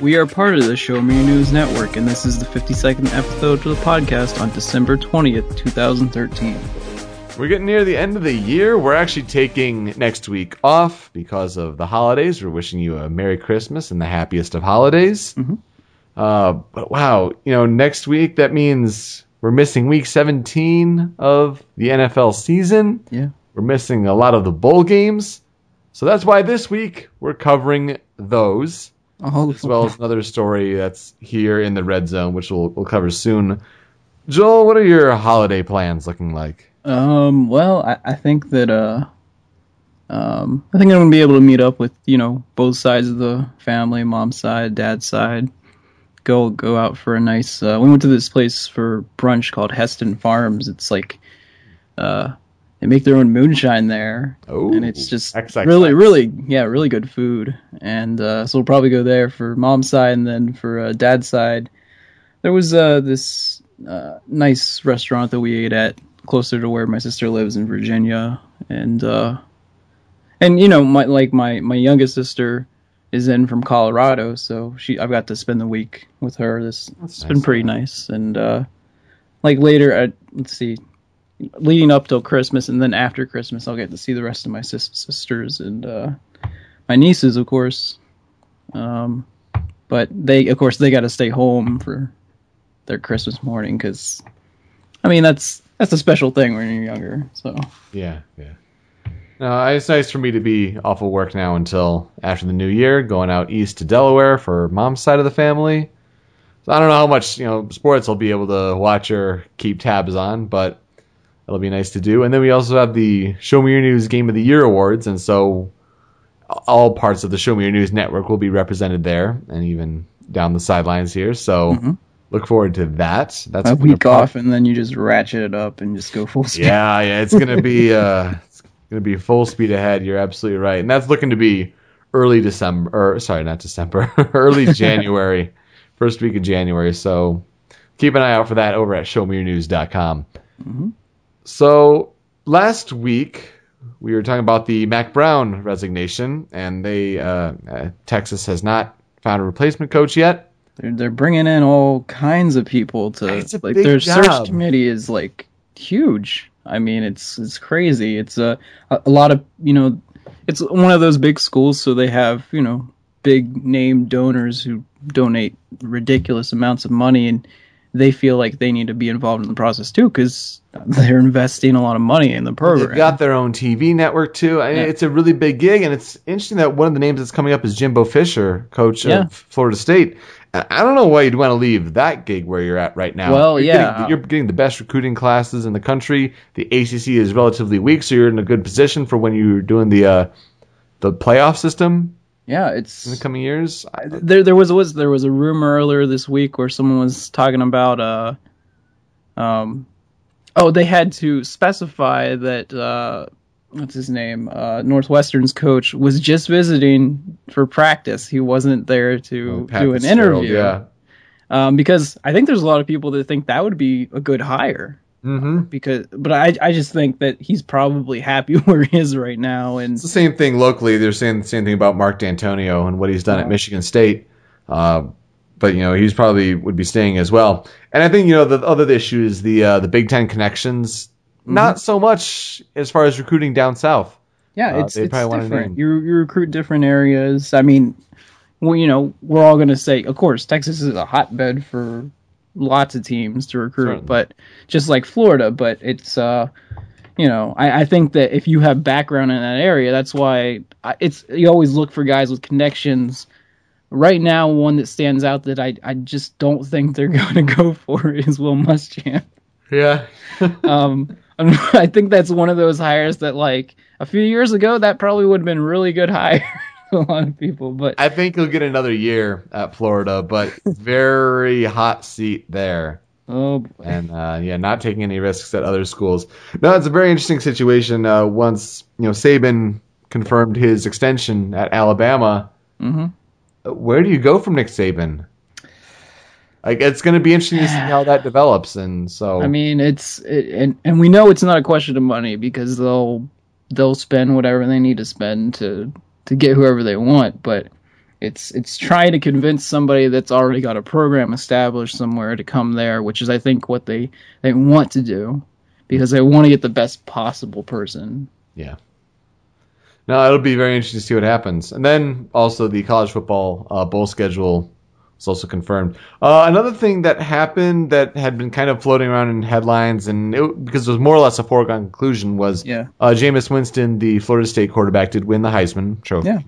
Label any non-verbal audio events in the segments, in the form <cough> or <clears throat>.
We are part of the Show Me Your News Network, and this is the 52nd episode of the podcast on December 20th, 2013. We're getting near the end of the year. We're actually taking next week off because of the holidays. We're wishing you a Merry Christmas and the happiest of holidays. Mhm. Uh, but wow, you know, next week that means we're missing week 17 of the NFL season. Yeah. We're missing a lot of the bowl games. So that's why this week we're covering those, Oh, as well as <laughs> another story that's here in the red zone, which we'll, we'll cover soon. Joel, what are your holiday plans looking like? Um, well, I, I think that, uh, um, I think I'm gonna be able to meet up with, you know, both sides of the family, mom's side, dad's side. Go, go out for a nice, uh, we went to this place for brunch called Heston Farms. It's like, uh, they make their own moonshine there. Oh, and it's just XXX. really, really, yeah, really good food. And uh, so we'll probably go there for mom's side, and then for uh, dad's side, there was uh, this uh, nice restaurant that we ate at closer to where my sister lives in Virginia, and uh, and you know, my like my my youngest sister is in from Colorado, so she I've got to spend the week with her. This it's been nice. pretty nice, and uh, like later, at, let's see, leading up till Christmas, and then after Christmas, I'll get to see the rest of my sis- sisters and uh, my nieces, of course. Um, but they, of course, they got to stay home for their Christmas morning because, I mean, that's that's a special thing when you're younger. So Yeah, yeah. No, it's nice for me to be off of work now until after the new year, going out east to Delaware for mom's side of the family. So I don't know how much you know sports I'll be able to watch or keep tabs on, but it'll be nice to do. And then we also have the Show Me Your News Game of the Year awards, and so all parts of the Show Me Your News network will be represented there, and even down the sidelines here. So Mhm. look forward to that. That's a week off, and then you just ratchet it up and just go full speed. yeah, yeah, it's gonna be uh, it's gonna be full speed ahead. You're absolutely right, and that's looking to be early December, or sorry, not December, <laughs> early <laughs> January, first week of January. So keep an eye out for that over at ShowMeYourNews.com. Mhm. So last week we were talking about the Mack Brown resignation, and they uh, uh, Texas has not found a replacement coach yet. They're, they're bringing in all kinds of people to like their job. search committee is like huge. I mean, it's it's crazy. It's a a a lot of you know, it's one of those big schools, so they have you know big name donors who donate ridiculous amounts of money, and they feel like they need to be involved in the process too because they're investing a lot of money in the program. They've got their own TV network too. I mean, Yeah. It's a really big gig, and it's interesting that one of the names that's coming up is Jimbo Fisher, coach Yeah. of Florida State. I don't know why you'd want to leave that gig where you're at right now. Well, you're yeah. getting, you're getting the best recruiting classes in the country. The ACC is relatively weak, so you're in a good position for when you're doing the uh, the playoff system yeah, it's in the coming years. I, there there was was there was a rumor earlier this week where someone was talking about uh um oh they had to specify that uh what's his name uh Northwestern's coach was just visiting for practice he wasn't there to Oh, do an interview Yeah. um because I think there's a lot of people that think that would be a good hire Mm-hmm. because but I I just think that he's probably happy <laughs> where he is right now and It's the same thing locally. They're saying the same thing about Mark Dantonio and what he's done at Michigan State. Uh, but you know, he's probably would be staying as well. And I think you know the other issue is the uh, the Big Ten connections. Mm-hmm. Not so much as far as recruiting down south. Yeah, Uh, it's, it's probably different. You you recruit different areas. I mean, well, you know, we're all going to say, of course, Texas is a hotbed for lots of teams to recruit, Certainly. but just like Florida. But it's, uh, you know, I, I think that if you have background in that area, that's why I, it's you always look for guys with connections. Right now, one that stands out that I I just don't think they're <laughs> going to go for is Will Muschamp Yeah. <laughs> <laughs> um, I think that's one of those hires that, like, a few years ago, that probably would have been really good hire. To <laughs> a lot of people. But I think he'll get another year at Florida, but <laughs> very hot seat there. oh, boy. and uh, yeah, not taking any risks at other schools. No, it's a very interesting situation. Uh, once you know Saban confirmed his extension at Alabama, Mhm. uh, where do you go from Nick Saban? Like it's going to be interesting to see how that <sighs> develops, and so I mean, it's it, and and we know it's not a question of money because they'll they'll spend whatever they need to spend to to get whoever they want, but it's it's trying to convince somebody that's already got a program established somewhere to come there, which is I think what they they want to do because they want to get the best possible person. yeah. No, it'll be very interesting to see what happens, and then also the college football uh, bowl schedule is also confirmed. Uh, another thing that happened that had been kind of floating around in headlines, and it, because it was more or less a foregone conclusion, was Yeah. uh, Jameis Winston, the Florida State quarterback, did win the Heisman Trophy. Yeah.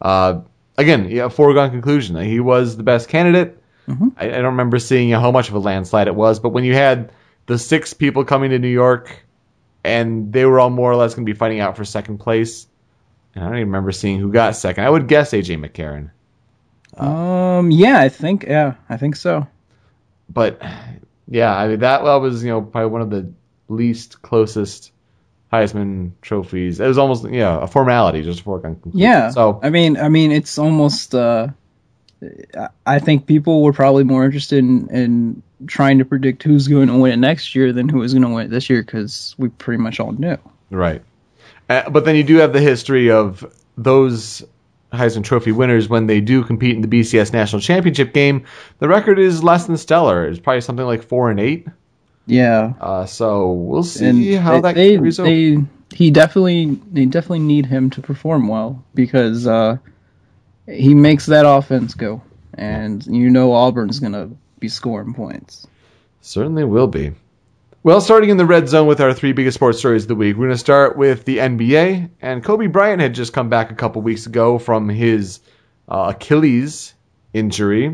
Uh, again, yeah, foregone conclusion. He was the best candidate. Mm-hmm. I, I don't remember seeing how much of a landslide it was, but when you had the six people coming to New York, and they were all more or less going to be fighting out for second place, and I don't even remember seeing who got second. I would guess AJ McCarron. Um. Yeah, I think. Yeah, I think so. but yeah, I mean that well, was you know probably one of the least closest Heisman trophies. It was almost yeah a formality just for conclusion. Yeah. So I mean, I mean, it's almost. Uh, I- I think people were probably more interested in, in trying to predict who's going to win it next year than who was going to win it this year because we pretty much all knew. right, uh, but then you do have the history of those Heisman Trophy winners when they do compete in the BCS National Championship game. The record is less than stellar. It's probably something like four and eight. Yeah. Uh, so we'll see and how they, that they, carries they he definitely they definitely need him to perform well because uh, he makes that offense go, and you know Auburn's gonna be scoring points. Certainly will be. Well, starting in the red zone with our three biggest sports stories of the week, we're going to start with the NBA. And Kobe Bryant had just come back a couple weeks ago from his uh, Achilles injury,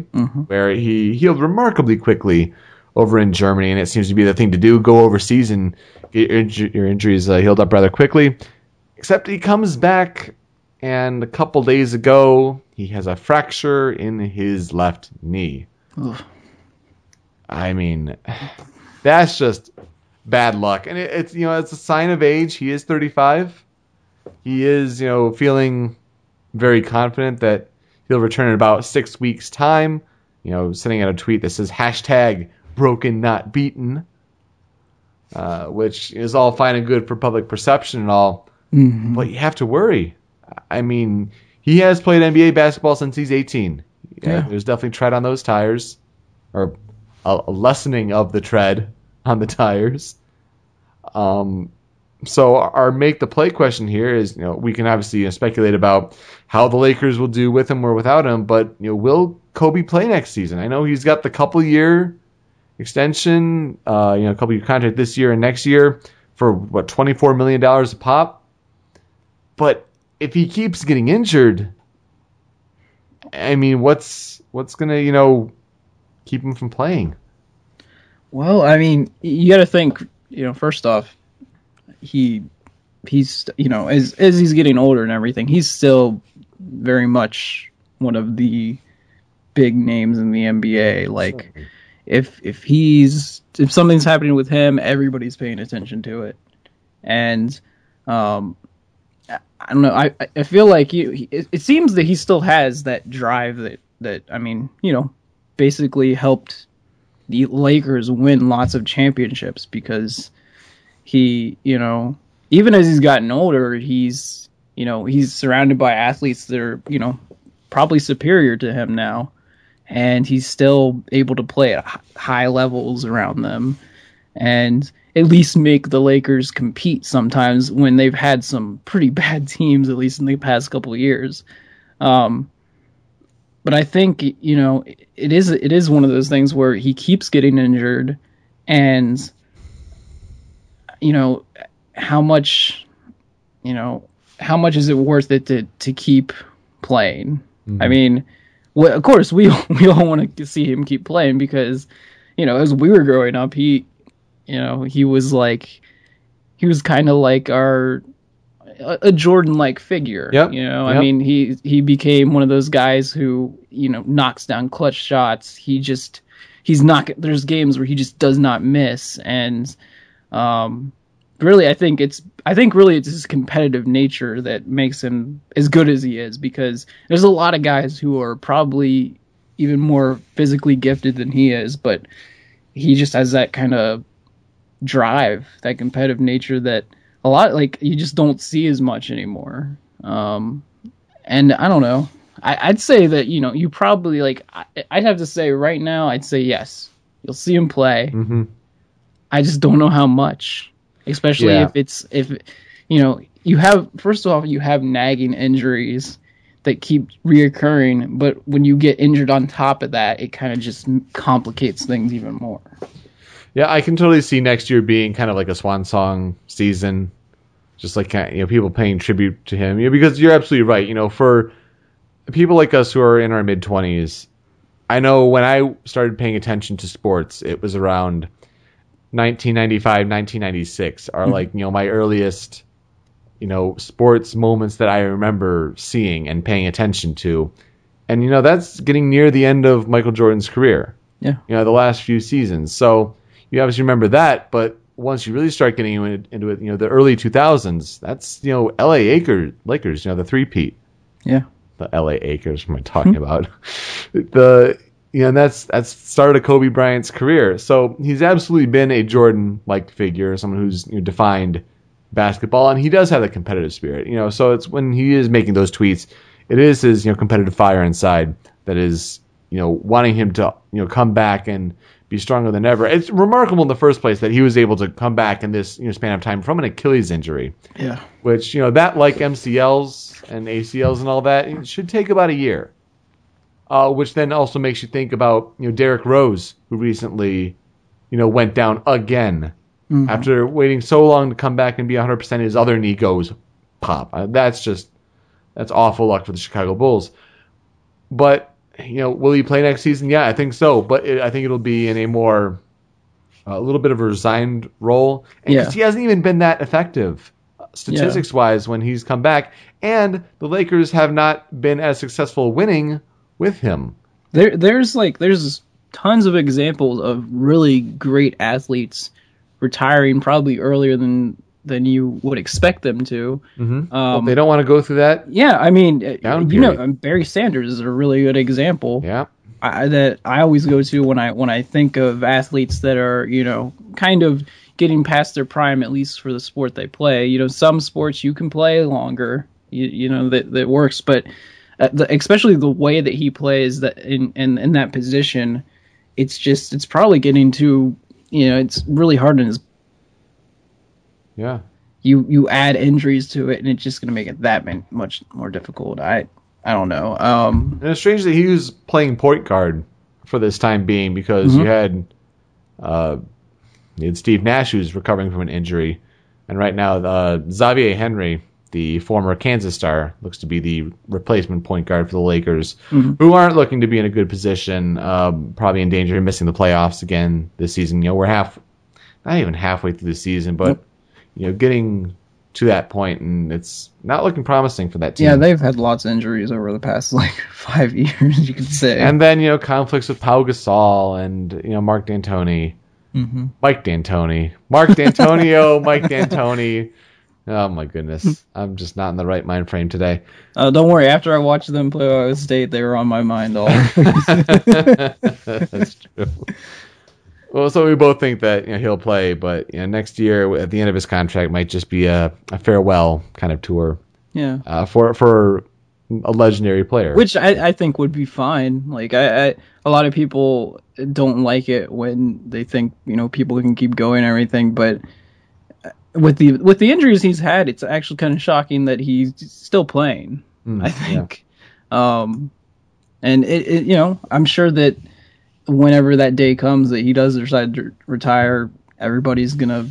where he healed remarkably quickly over in Germany. And it seems to be the thing to do go overseas and get your, inju- your injuries uh, healed up rather quickly. Except he comes back, and a couple days ago, he has a fracture in his left knee. Ugh. I mean, that's just bad luck, and it, it's you know it's a sign of age. He is 35. He is you know feeling very confident that he'll return in about six weeks' time. You know, sending out a tweet that says hashtag broken not beaten, uh, which is all fine and good for public perception and all, Mhm. but you have to worry. I mean, he has played NBA basketball since he's 18. Yeah. There's definitely tread on those tires, or a, lessening of the tread on the tires. Um, so our make the play question here is, you know, we can obviously you know, speculate about how the Lakers will do with him or without him, but you know, will Kobe play next season? I know he's got the couple year extension, uh, you know, a couple year contract this year and next year for what twenty four million dollars a pop. But if he keeps getting injured, I mean, what's what's gonna you know keep him from playing? Well, I mean, you got to think. You know, first off, he he's you know as as he's getting older and everything, he's still very much one of the big names in the NBA. Like, if if he's if something's happening with him, everybody's paying attention to it, and um, I I don't know. I I feel like you. He, it, it seems that he still has that drive that that I mean, you know, basically helped the Lakers win lots of championships because he, you know, even as he's gotten older, he's, you know, he's surrounded by athletes that are, you know, probably superior to him now, and he's still able to play at high levels around them, and at least make the Lakers compete sometimes when they've had some pretty <laughs> bad teams, at least in the past couple years. Um, but I think you know it is it is one of those things where he keeps getting injured, and you know how much you know how much is it worth it to to keep playing? I mm-hmm. mean, well, of course we <laughs> we all want to see him keep playing because you know as we were growing up, he you know he was like he was kind of like our a, a Jordan-like figure. Yep, You know, yep. I mean, he he became one of those guys who you know knocks down clutch shots. He just he's not. There's games where he just does not miss, and um, really, I think it's I think really it's his competitive nature that makes him as good as he is. Because there's a lot of guys who are probably even more physically gifted than he is, but he just has that kind of drive, that competitive nature that a lot like you just don't see as much anymore. Um, and I don't know. I, I'd say that you know you probably like. I, I'd have to say right now. I'd say yes. You'll see him play. hmm I just don't know how much, especially Yeah. if it's if you know you have first of all you have nagging injuries that keep reoccurring, but when you get injured on top of that, it kind of just complicates things even more. Yeah, I can totally see next year being kind of like a swan song season, just like you know people paying tribute to him. You know, because you're absolutely right. You know, for people like us who are in our mid twenties, I know when I started paying attention to sports, it was around 1995, 1996 are mm-hmm. like you know my earliest you know sports moments that I remember seeing and paying attention to, and you know that's getting near the end of Michael Jordan's career Yeah. you know, the last few seasons. So you obviously remember that, but once you really start getting into, it, you know, the early 2000s, that's, you know, LA Acres, Lakers, you know, the three-peat. Yeah. The LA Acres, what am I talking hmm. about? <laughs> the, you know, and that's, that's started of Kobe Bryant's career. So he's absolutely been a Jordan-like figure, someone who's you know, defined basketball, and he does have a competitive spirit, you know, so it's when he is making those tweets, it is his, you know, competitive fire inside that is, you know, wanting him to, you know, come back and be stronger than ever. It's remarkable in the first place that he was able to come back in this, you know, span of time from an Achilles injury, Yeah. which, you know, that like MCLs and ACLs and all that, it should take about a year. Uh, which then also makes you think about, you know, Derrick Rose, who recently, you know, went down again after waiting so long to come back and be 100%. His other knee goes pop. Uh, that's just that's awful luck for the Chicago Bulls. But you know, will he play next season? Yeah, I think so. But it, I think it'll be in a more uh, a little bit of a resigned role. And Yeah. he hasn't even been that effective uh, statistics wise when he's come back. And the Lakers have not been as successful winning with him. There, there's like there's tons of examples of really great athletes retiring probably earlier than than you would expect them to. Mm-hmm. Um, they don't want to go through that. yeah, I mean, uh, you know, Barry Sanders is a really good example. Yeah. I, that I always go to when I when I think of athletes that are you know kind of getting past their prime at least for the sport they play. You know, some sports you can play longer. You, you know that that works, but uh, the, especially the way that he plays that in, in in that position, it's just it's probably getting to you know it's really hard on his. Yeah. You you add injuries to it, and it's just going to make it that man- much more difficult. I I don't know. Um, And it's strange that he was playing point guard for this time being because you had uh, you had Steve Nash who's recovering from an injury, and right now uh, Xavier Henry, the former Kansas star, looks to be the replacement point guard for the Lakers, who aren't looking to be in a good position, um, probably in danger of missing the playoffs again this season. You know, we're half, not even halfway through the season, but you know, getting to that point, and it's not looking promising for that team. yeah, they've had lots of injuries over the past <laughs> like five years, you could say. And then, you know, conflicts with Pau Gasol and, you know, Mark D'Antoni. Mm-hmm. Mike D'Antoni. Mark Dantonio, <laughs> Mike D'Antoni. Oh, my goodness. I'm just not in the right mind frame today. Uh, don't worry. After I watched them play Ohio State, they were on my mind all. <laughs> That's true. Well, so we both think that you know, he'll play, but you know, next year at the end of his contract might just be a, a farewell kind of tour yeah, uh, for for a legendary player. which I, I think would be fine. Like I, I, a lot of people don't like it when they think you know people can keep going and everything, but with the with the injuries he's had, it's actually kind of shocking that he's still playing. Mm, I yeah. think, um, and it, it, you know, I'm sure that whenever that day comes that he does decide to retire, everybody's gonna,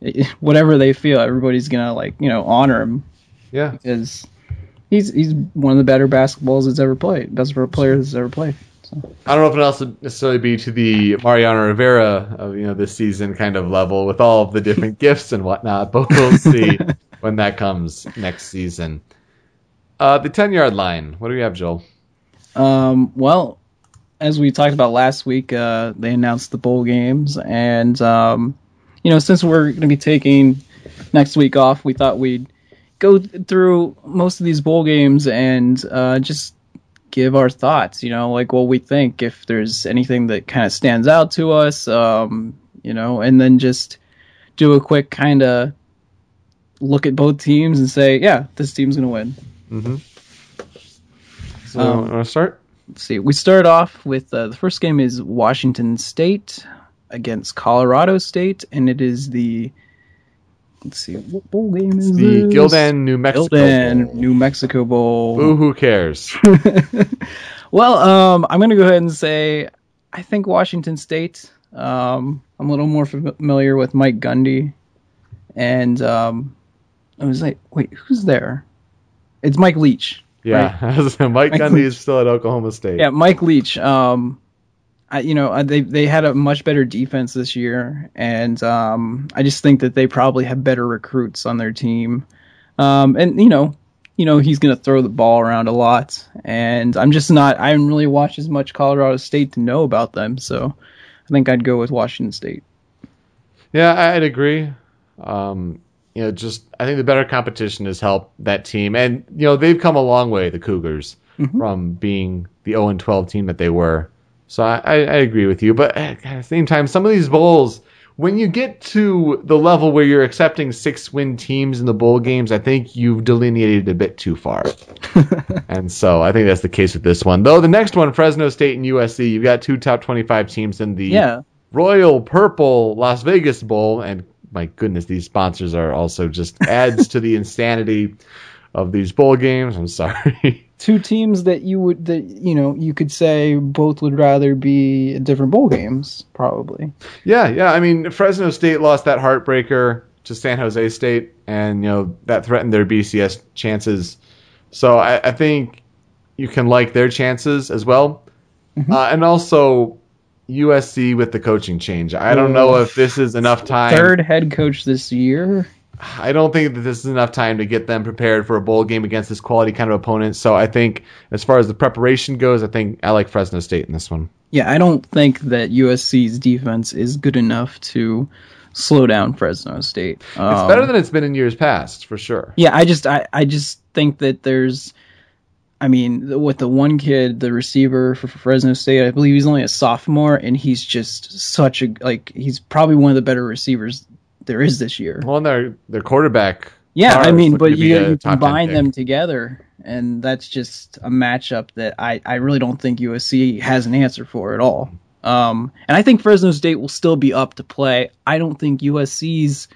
<laughs> whatever they feel, everybody's gonna like you know honor him yeah. because he's he's one of the better basketballs that's ever played, best player that's ever played. So I don't know if it else would necessarily be to the Mariano Rivera of you know this season kind of level with all of the different <laughs> gifts and whatnot, but we'll see. <laughs> when that comes next season. Uh, the 10 yard line. What do we have, Joel? Um, well, as we talked about last week, uh, they announced the bowl games, and um, you know, since we're going to be taking next week off, we thought we'd go through most of these bowl games and uh, just give our thoughts. You know, like what we think, if there's anything that kind of stands out to us, um, you know, and then just do a quick kind of look at both teams and say, yeah, this team's going to win. Mm-hmm. So, Um, want to start? Let's see. We start off with uh, the first game is Washington State against Colorado State, and it is the let's see what bowl game is The this? Gildan, New Mexico. Gildan, Bowl. New Mexico Bowl. Ooh, who cares? <laughs> well, um, I'm gonna go ahead and say I think Washington State. Um, I'm a little more familiar with Mike Gundy, and um, I was like, wait, who's there? It's Mike Leach. Yeah, <laughs> Mike Gundy is still at Oklahoma State. Yeah, Mike Leach. Um, I, you know, they they had a much better defense this year, and um, I just think that they probably have better recruits on their team. Um, and you know, you know, he's going to throw the ball around a lot, and I'm just not. I haven't really watched as much Colorado State to know about them, so I think I'd go with Washington State. Yeah, I'd agree. Um, you know, just I think the better competition has helped that team, and you know they've come a long way, the Cougars, mm-hmm. from being the 0 and 12 team that they were. So I, I, I agree with you, but eh, at the same time, some of these bowls, when you get to the level where you're accepting six win teams in the bowl games, I think you've delineated a bit too far. <laughs> and so I think that's the case with this one. Though the next one, Fresno State and USC, you've got two top 25 teams in the Yeah, Royal Purple Las Vegas Bowl, and my goodness, these sponsors are also just adds to the insanity of these bowl games. I'm sorry. <laughs> two teams that you would that you know you could say both would rather be different bowl games, probably. yeah, yeah. I mean, Fresno State lost that heartbreaker to San Jose State, and you know that threatened their BCS chances. So I, I think you can like their chances as well, uh, and also USC with the coaching change. I don't know if this is enough time. Third head coach this year. I don't think that this is enough time to get them prepared for a bowl game against this quality kind of opponent. So I think, as far as the preparation goes, I think I like Fresno State in this one. Yeah, I don't think that USC's defense is good enough to slow down Fresno State. It's Um, better than it's been in years past, for sure. Yeah, I just I, I just think that there's I mean, with the one kid, the receiver for, for Fresno State, I believe he's only a sophomore and he's just such a like he's probably one of the better receivers there is this year. Well, and their their quarterback. Yeah, I mean, but you, you combine them together, and that's just a matchup that I, I really don't think USC has an answer for at all. Um, and I think Fresno State will still be up to play. I don't think USC's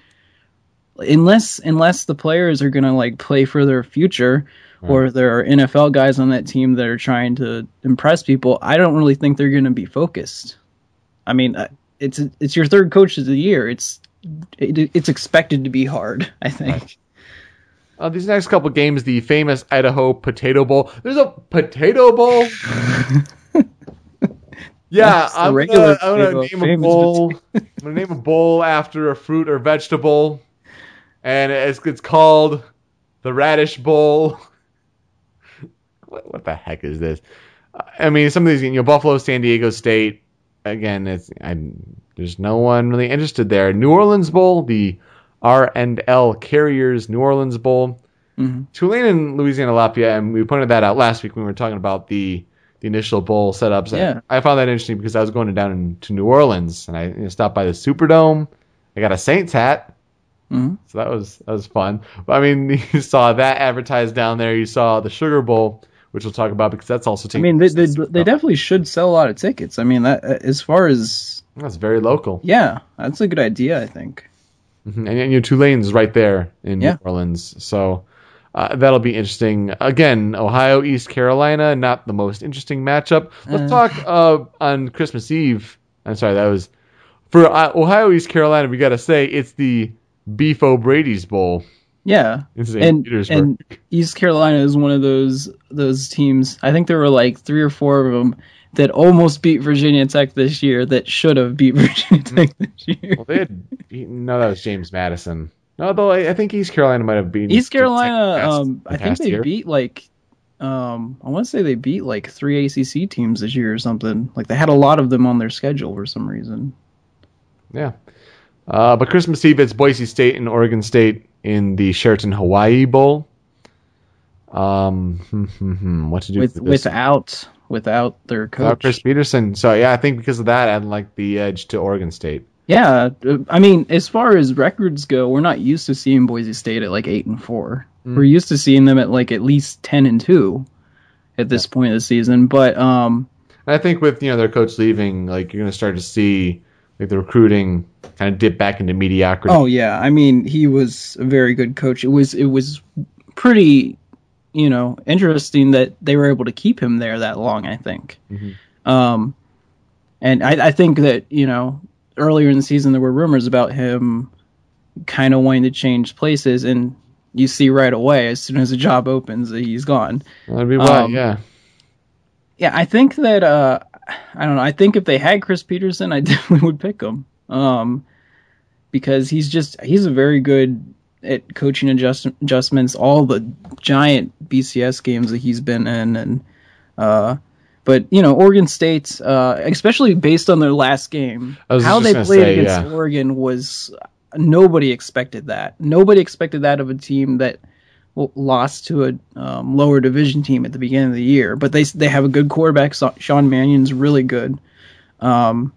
unless unless the players are gonna like play for their future, or there are NFL guys on that team that are trying to impress people. I don't really think they're gonna be focused. I mean, uh, it's it's your third coach of the year. It's it, it's expected to be hard. I think. Uh, these next couple games, the famous Idaho Potato Bowl. There's a Potato Bowl. <laughs> yeah, I'm gonna, I'm gonna name a bowl. I'm gonna name a bowl after a fruit or vegetable, and it's it's called the Radish Bowl. <laughs> what, what the heck is this? I mean, some of these, you know, Buffalo, San Diego State. Again, it's I'm, there's no one really interested there. New Orleans Bowl, the R and L Carriers New Orleans Bowl. Mhm. Tulane and Louisiana Lafayette, and we pointed that out last week when we were talking about the the initial bowl setups. Yeah. I, I found that interesting because I was going down in, to New Orleans and I you know, stopped by the Superdome. I got a Saints hat, Mhm. so that was that was fun. But I mean, <laughs> you saw that advertised down there. You saw the Sugar Bowl, which we'll talk about because that's also I mean, they, they, they definitely should sell a lot of tickets. I mean, that as far as that's very local. yeah, that's a good idea. I think. Mhm. And, and you know, Tulane's right there in Yeah. New Orleans, so uh, that'll be interesting. Again, Ohio, East Carolina, not the most interesting matchup. Let's Uh. talk uh, on Christmas Eve. I'm sorry, that was for uh, Ohio, East Carolina. We got to say it's the Beef O'Brady's Bowl Yeah, in St. and Petersburg. and East Carolina is one of those those teams. I think there were like three or four of them that almost beat Virginia Tech this year. That should have beat <laughs> Virginia Tech this year. well, they had beaten, no, that was James Madison. Although I, I think East Carolina might have beaten East Carolina, best um, I think they year. beat like, um, I want to say they beat like three ACC teams this year or something. Like they had a lot of them on their schedule for some reason. Yeah. Uh, but Christmas Eve, it's Boise State and Oregon State in the Sheraton Hawaii Bowl. Um, hmm, hmm, hmm, what to do With without without their coach Without. Chris Petersen. So yeah, I think because of that, I'd like the edge to Oregon State. Yeah, uh, I mean, as far as records go, we're not used to seeing Boise State at like eight and four. Mm. We're used to seeing them at like at least ten and two at this point of the season. But um, I think with you know their coach leaving, like you're going to start to see like the recruiting kind of dip back into mediocrity. oh yeah, I mean, he was a very good coach. It was it was pretty, you know, interesting that they were able to keep him there that long. I think. Mhm. Um, and I, I think that you know earlier in the season there were rumors about him kind of wanting to change places, and you see right away as soon as the job opens that he's gone. That'd be why, um, yeah. Yeah, I think that uh, I don't know. I think if they had Chris Petersen, I <laughs> definitely would pick him. Um, because he's just he's a very good at coaching adjust, adjustments. All the giant BCS games that he's been in, and uh, but you know Oregon State, uh, especially based on their last game, how they played say, against yeah. Oregon was nobody expected that. Nobody expected that of a team that lost to a um, lower division team at the beginning of the year. But they they have a good quarterback. Sean Mannion's really good, um,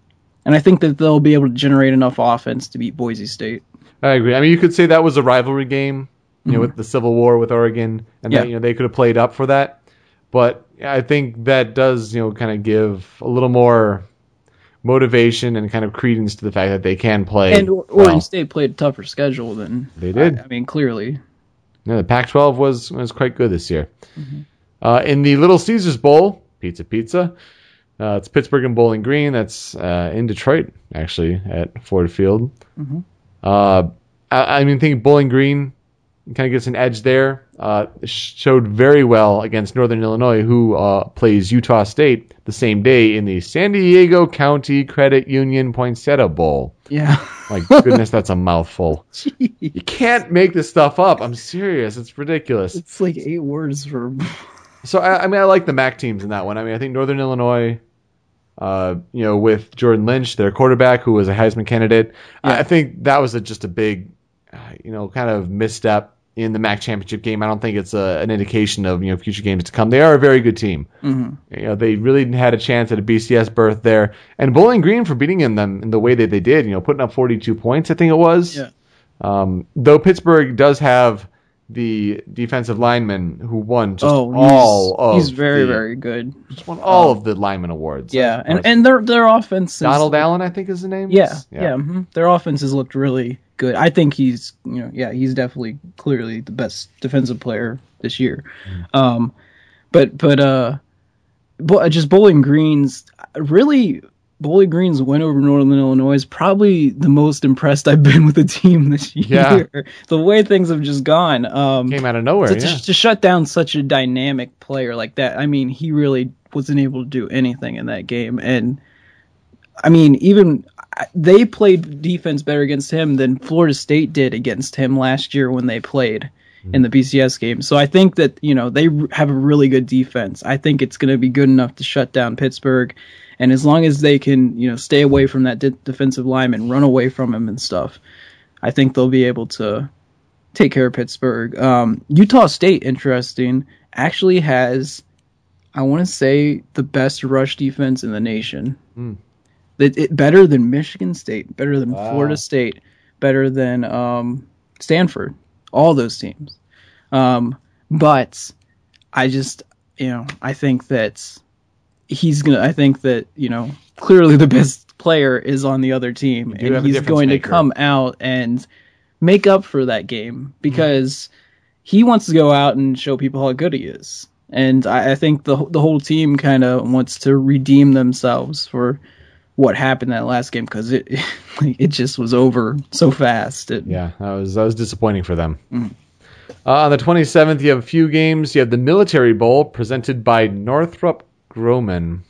and I think that they'll be able to generate enough offense to beat Boise State. I agree. I mean, you could say that was a rivalry game, you know, with the Civil War with Oregon, and Mm-hmm. Yeah. that you know they could have played up for that. But I think that does you know kind of give a little more motivation and kind of credence to the fact that they can play. And Oregon well. State played a tougher schedule than They did. I, I mean, clearly. Yeah, the Pac-12 was was quite good this year. Mm-hmm. Uh, in the Little Caesars Bowl, pizza, pizza. Uh, it's Pittsburgh and Bowling Green. That's uh, in Detroit, actually, at Ford Field. Mm-hmm. Uh, I, I mean, I think Bowling Green kind of gets an edge there. Uh, showed very well against Northern Illinois, who uh, plays Utah State the same day in the San Diego County Credit Union Poinsettia Bowl. Yeah. <laughs> My goodness, that's a mouthful. <laughs> You can't make this stuff up. I'm serious. It's ridiculous. it's like eight words for. <laughs> So I, I mean, I like the MAC teams in that one. I mean, I think Northern Illinois, uh, you know, with Jordan Lynch, their quarterback, who was a Heisman candidate, I, I think that was a, just a big, uh, you know, kind of misstep in the MAC championship game. I don't think it's a, an indication of you know future games to come. They are a very good team. Mhm. You know, they really had a chance at a BCS berth there, and Bowling Green for beating in them in the way that they did. You know, putting up 42 points, I think it was. Yeah. Um, though Pittsburgh does have the defensive lineman who won just oh, all he's, of he's very the, very good. just won all of the lineman awards. Yeah, and and their their offense. is- Donald Allen, I think is the name. Yeah, is? yeah. mhm. Their offense has looked really good. I think he's, you know, yeah, he's definitely clearly the best defensive player this year. Um, but but uh, but just Bowling Green's really Bowling Green's win over Northern Illinois is probably the most impressed I've been with the team this year. Yeah. <laughs> The way things have just gone. Um, Came out of nowhere. to, yeah. to, to shut down such a dynamic player like that, I mean, he really wasn't able to do anything in that game. And I mean, even they played defense better against him than Florida State did against him last year when they played in the BCS game. So I think that, you know, they have a really good defense. I think it's going to be good enough to shut down Pittsburgh. And as long as they can, you know, stay away from that de- defensive and run away from him and stuff, I think they'll be able to take care of Pittsburgh. Um, Utah State, interesting, actually has, I want to say, the best rush defense in the nation. Hmm. It, it better than Michigan State, better than Wow. Florida State, better than um, Stanford, all those teams. Um, but I just, you know, I think that he's gonna. I think that you know, clearly the best player is on the other team, and he's going maker. to come out and make up for that game because he wants to go out and show people how good he is. And I, I think the the whole team kind of wants to redeem themselves for what happened that last game because it <laughs> it just was over so fast. It, Yeah, that was that was disappointing for them. Mm. Uh, on the 27th, you have a few games. You have the Military Bowl presented by Northrop Grumman.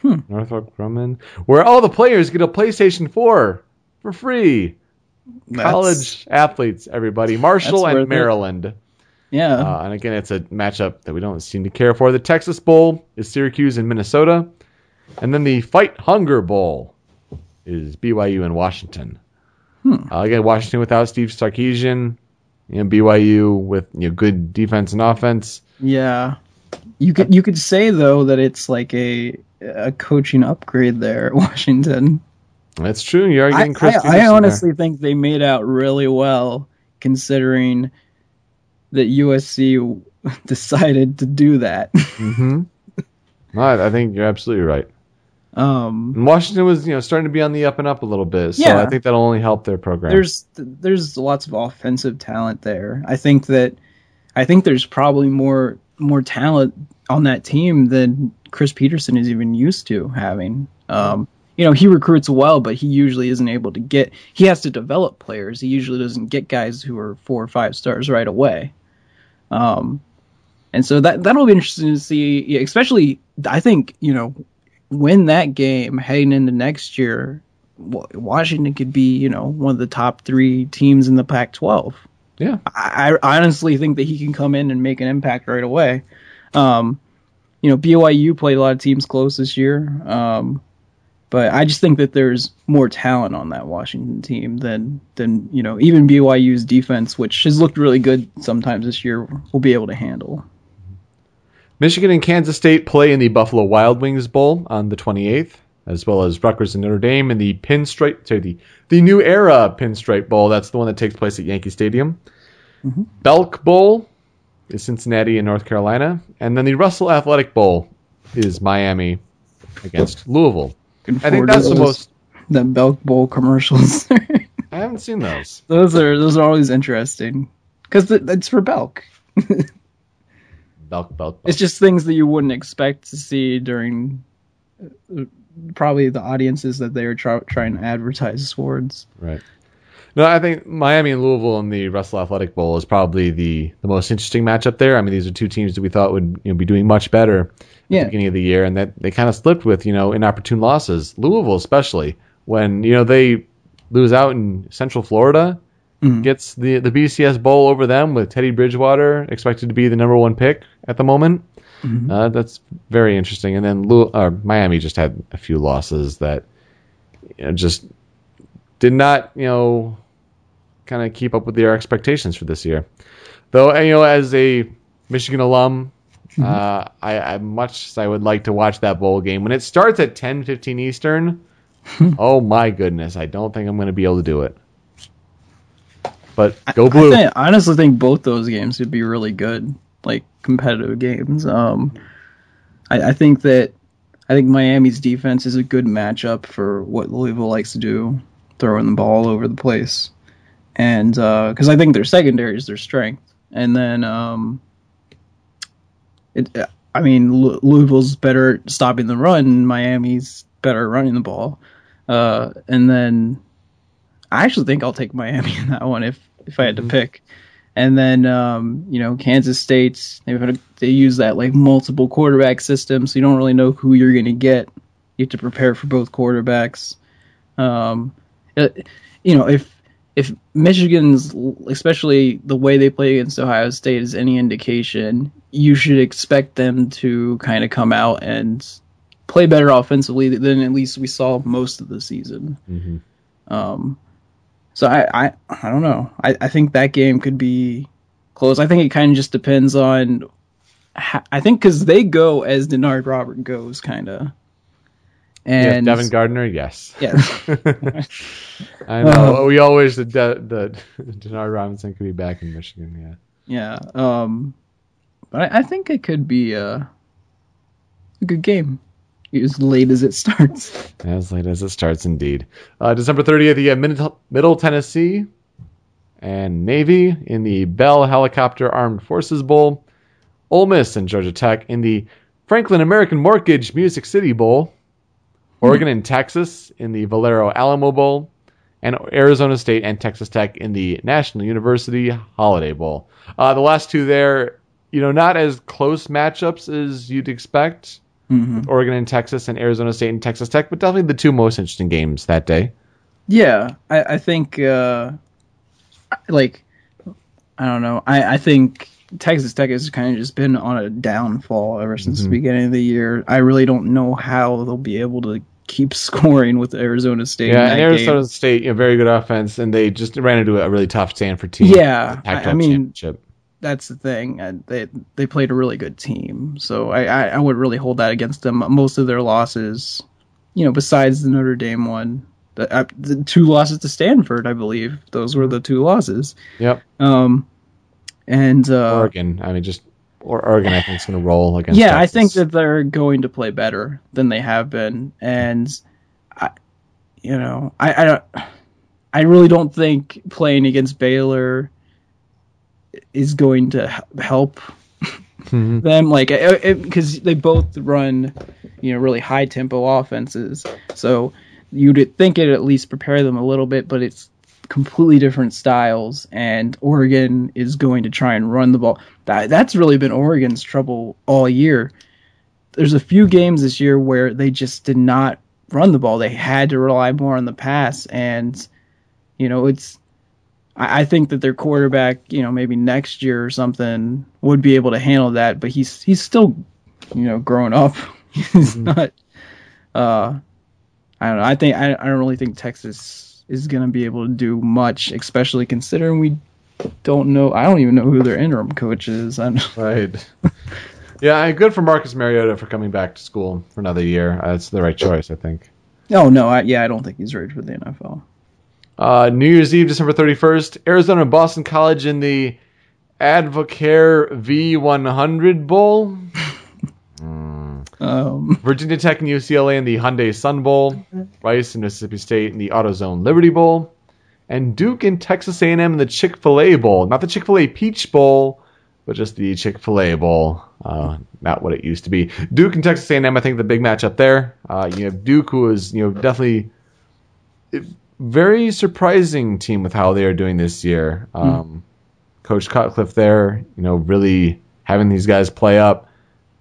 Hmm. Northrop Grumman, where all the players get a PlayStation 4 for free. That's- college athletes, everybody. Marshall and. Maryland. Yeah. Uh, and again, it's a matchup that we don't seem to care for. The Texas Bowl is Syracuse and Minnesota. And then the Fight Hunger Bowl is BYU and Washington. Uh, again, Washington without Steve Sarkisian. You know, BYU with you know, good defense and offense. Yeah, you could you could say though that it's like a a coaching upgrade there at <laughs> Washington. That's true. You are I, getting Chris I, I Petersen there. honestly think they made out really well considering that USC <laughs> decided to do that. Mm-hmm. <laughs> No, I I think you're absolutely right. Um, Washington was, you know, starting to be on the up and up a little bit. So Yeah. I think that'll only help their program. there's there's lots of offensive talent there. I think that I think there's probably more more talent on that team than Chris Petersen is even used to having. Um, you know, he recruits well, but he usually isn't able to get. He has to develop players. He usually doesn't get guys who are four or five stars right away. Um, and so that that'll be interesting to see. Especially, I think you know, win that game heading into next year. Washington could be, you know, one of the top three teams in the Pac-12. yeah. I, I honestly think that he can come in and make an impact right away. Um, you know, BYU played a lot of teams close this year, um, but I just think that there's more talent on that Washington team than than you know even BYU's defense, which has looked really good sometimes this year, will be able to handle. Michigan and Kansas State play in the Buffalo Wild Wings Bowl on the 28th, as well as Rutgers and Notre Dame in the Pinstripe, sorry, the, the New Era Pinstripe Bowl. That's the one that takes place at Yankee Stadium. Mm-hmm. Belk Bowl is Cincinnati and North Carolina. And then the Russell Athletic Bowl is Miami against Louisville. I think that's the most. the Belk Bowl commercials. <laughs> I haven't seen those. those are those are always interesting because it's for Belk. <laughs> Belk, Belk, Belk. It's just things that you wouldn't expect to see during uh, probably the audiences that they were try- trying to advertise towards. Right. No, I think Miami and Louisville in the Russell Athletic Bowl is probably the, the most interesting matchup there. I mean, these are two teams that we thought would you know, be doing much better at Yeah. the beginning of the year, and that they kind of slipped with you know inopportune losses. Louisville, especially when you know they lose out in Central Florida, Mhm. gets the the BCS Bowl over them with Teddy Bridgewater expected to be the number one pick at the moment. Uh, that's very interesting. And then Lou, uh, Miami just had a few losses that you know, just did not, you know, kind of keep up with their expectations for this year. Though, you know, as a Michigan alum, uh, I, I much as I would like to watch that bowl game when it starts at 10, 15 Eastern. <laughs> oh my goodness, I don't think I'm going to be able to do it. But go blue. I, think, I honestly think both those games would be really good, like competitive games. Um, I, I think that I think Miami's defense is a good matchup for what Louisville likes to do, throwing the ball over the place, and because I think their secondary is their strength, and then um, it. I mean, Lou- Louisville's better at stopping the run. Miami's better at running the ball, uh, and then I actually think I'll take Miami in that one if if I had to pick. And then um, you know Kansas State they they use that like multiple quarterback system, so you don't really know who you're going to get. You have to prepare for both quarterbacks. Um, uh, you know if if Michigan's especially the way they play against Ohio State is any indication, you should expect them to kind of come out and play better offensively than at least we saw most of the season. Mhm. Um, so I, I, I don't know. I, I think that game could be close. I think it kind of just depends on. I think because they go as Denard Robert goes, kind of. Yeah, And Devin Gardner, yes. yeah, <laughs> I know. we always the the, the <laughs> Denard Robinson could be back in Michigan. Yeah. yeah. Um, but I, I think it could be a, a good game, as late as it starts. As late as it starts, indeed. Uh, December 30th, you have Middle, Middle Tennessee and Navy in the Bell Helicopter Armed Forces Bowl. Ole Miss and Georgia Tech in the Franklin American Mortgage Music City Bowl. <laughs> Oregon and Texas in the Valero Alamo Bowl. And Arizona State and Texas Tech in the National University Holiday Bowl. Uh, the last two there, you know, not as close matchups as you'd expect. Mm-hmm. Oregon and Texas and Arizona State and Texas Tech, but definitely the two most interesting games that day. Yeah, I, I think uh, like I don't know. I, I think Texas Tech has kind of just been on a downfall ever since the beginning of the year. I really don't know how they'll be able to keep <laughs> scoring with Arizona State. Yeah, and Arizona game. State, you know, very good offense, and they just ran into a really tough Stanford team. Yeah, I- I mean- championship. That's the thing. Uh, They they played a really good team, so I, I I would really hold that against them. Most of their losses, you know, besides the Notre Dame one, the, uh, the two losses to Stanford, I believe, those were the two losses. Yep, Um, and uh, Oregon. I mean, just or Oregon, I think is going to roll against. yeah, I think that they're going to play better than they have been, and I, you know, I I don't, I really don't think playing against Baylor is going to help Mhm. <laughs> them, like, because they both run, you know, really high tempo offenses, so you'd think it at least prepare them a little bit, but it's completely different styles and Oregon is going to try and run the ball. That that's really been Oregon's trouble all year. There's a few games this year where they just did not run the ball. They had to rely more on the pass and you know, it's I, I think that their quarterback, you know, maybe next year or something would be able to handle that, but he's he's still, you know, growing up. <laughs> he's not uh I don't know. I think I, I don't really think Texas is going to be able to do much, especially considering we don't know. I don't even know who their interim coach is. Right. yeah, good for Marcus Mariota for coming back to school for another year. Uh, it's the right choice, I think. oh no, I, yeah, I don't think he's ready for the NFL. Uh, New Year's Eve, December 31st, Arizona and Boston College in the Advocare V100 Bowl. <laughs> Um, Virginia Tech and UCLA in the Hyundai Sun Bowl. Rice and Mississippi State in the AutoZone Liberty Bowl. And Duke and Texas A&M in the Chick-fil-A Bowl. Not the Chick-fil-A Peach Bowl, but just the Chick-fil-A Bowl. Uh, not what it used to be. Duke and Texas A&M, I think the big matchup there. Uh, you have Duke, who is you know definitely very surprising team with how they are doing this year. Um, Coach Cutcliffe there, you know, really having these guys play up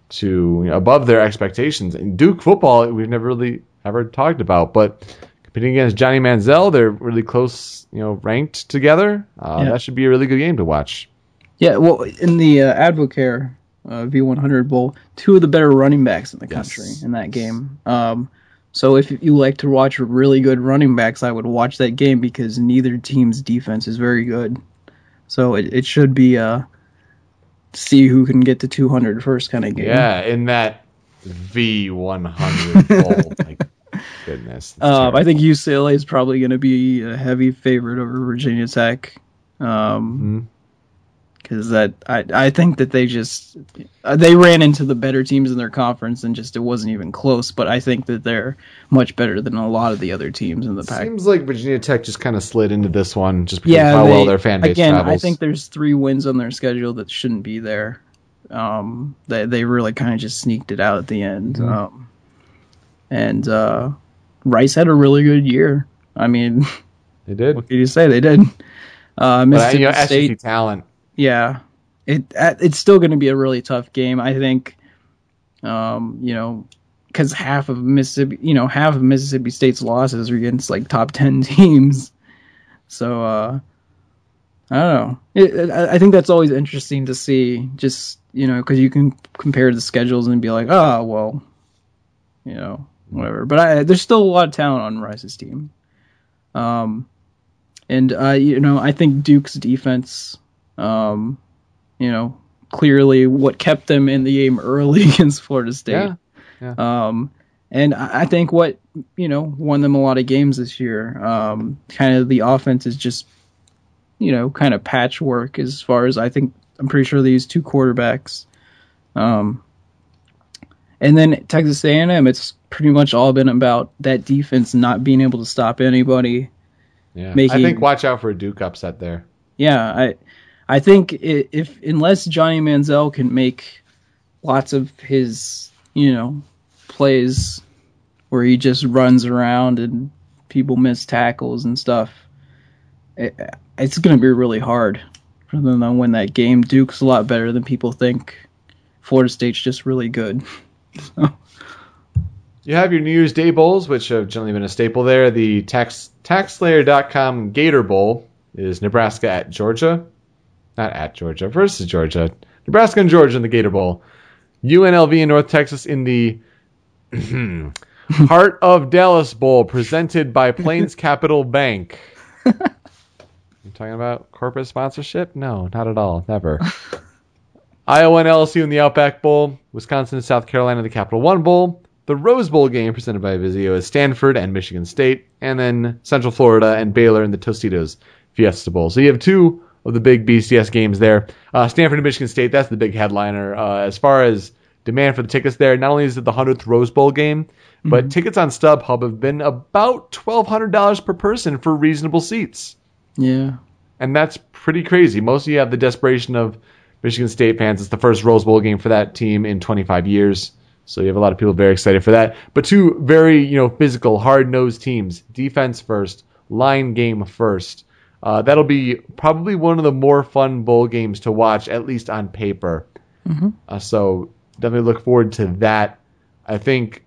to you know, above their expectations. And Duke football, we've never really ever talked about, but competing against Johnny Manziel, they're really close, you know, ranked together. Uh, Yeah. That should be a really good game to watch. yeah, well, in the uh, Advocare uh, V100 Bowl, two of the better running backs in the Yes. country in that game. Um, so if you like to watch really good running backs, I would watch that game because neither team's defense is very good. So it, it should be uh see who can get to 200 first kind of game. Yeah, in that V100 bowl. <laughs> like, goodness. Um. I think UCLA is probably going to be a heavy favorite over Virginia Tech. Um, because that I I think that they just uh, they ran into the better teams in their conference and just it wasn't even close. But I think that they're much better than a lot of the other teams in the pack. Seems like Virginia Tech just kind of slid into this one just because yeah, of how they- well their fan base again, travels. I think there's three wins on their schedule that shouldn't be there. Um, they they really kind of just sneaked it out at the end. Mm-hmm. Um, and uh, Rice had a really good year. I mean, they did. what can you say? They did. Uh, But uh, you know, State, talent. Yeah, it uh, it's still going to be a really tough game. I think, um, you know, because half of Mississippi, you know, half of Mississippi State's losses are against like top ten <laughs> teams. So uh, I don't know. It, it, I I think that's always interesting to see. Just you know, because you can compare the schedules and be like, oh well, you know, whatever. But I, there's still a lot of talent on Rice's team. Um, and uh, you know, I think Duke's defense, um, you know, clearly what kept them in the game early <laughs> against Florida State. Yeah. Um, and I think what you know won them a lot of games this year. Um, kind of the offense is just, you know, kind of patchwork as far as I think. I'm pretty sure they use two quarterbacks. Um, and then Texas A&M, it's pretty much all been about that defense not being able to stop anybody. Yeah. I think watch out for a Duke upset there. Yeah, I I think i if unless Johnny Manziel can make lots of his you know plays where he just runs around and people miss tackles and stuff, it, it's going to be really hard for them to win that game. Duke's a lot better than people think. Florida State's just really good. <laughs> You have your New Year's Day bowls, which have generally been a staple there. The tax taxslayer.com Gator Bowl is Nebraska at Georgia. Not at Georgia, versus Georgia. Nebraska and Georgia in the Gator Bowl. UNLV in North Texas in the <clears throat> Heart of Dallas Bowl, presented by Plains <laughs> Capital Bank. I'm talking about corporate sponsorship? No, not at all. Never. <laughs> Iowa and LSU in the Outback Bowl. Wisconsin and South Carolina in the Capital One Bowl. The Rose Bowl game presented by Vizio is Stanford and Michigan State. And then Central Florida and Baylor in the Tostitos Fiesta Bowl. So you have two of the big BCS games there. Uh, Stanford and Michigan State, that's the big headliner. Uh, as far as demand for the tickets there, not only is it the 100th Rose Bowl game, but tickets on StubHub have been about $1,200 per person for reasonable seats. Yeah. And that's pretty crazy. Most of you have the desperation of Michigan State fans. It's the first Rose Bowl game for that team in 25 years. So you have a lot of people very excited for that. But two very, you know, physical, hard-nosed teams. Defense first, line game first. Uh, that'll be probably one of the more fun bowl games to watch, at least on paper. Uh, so definitely look forward to that. I think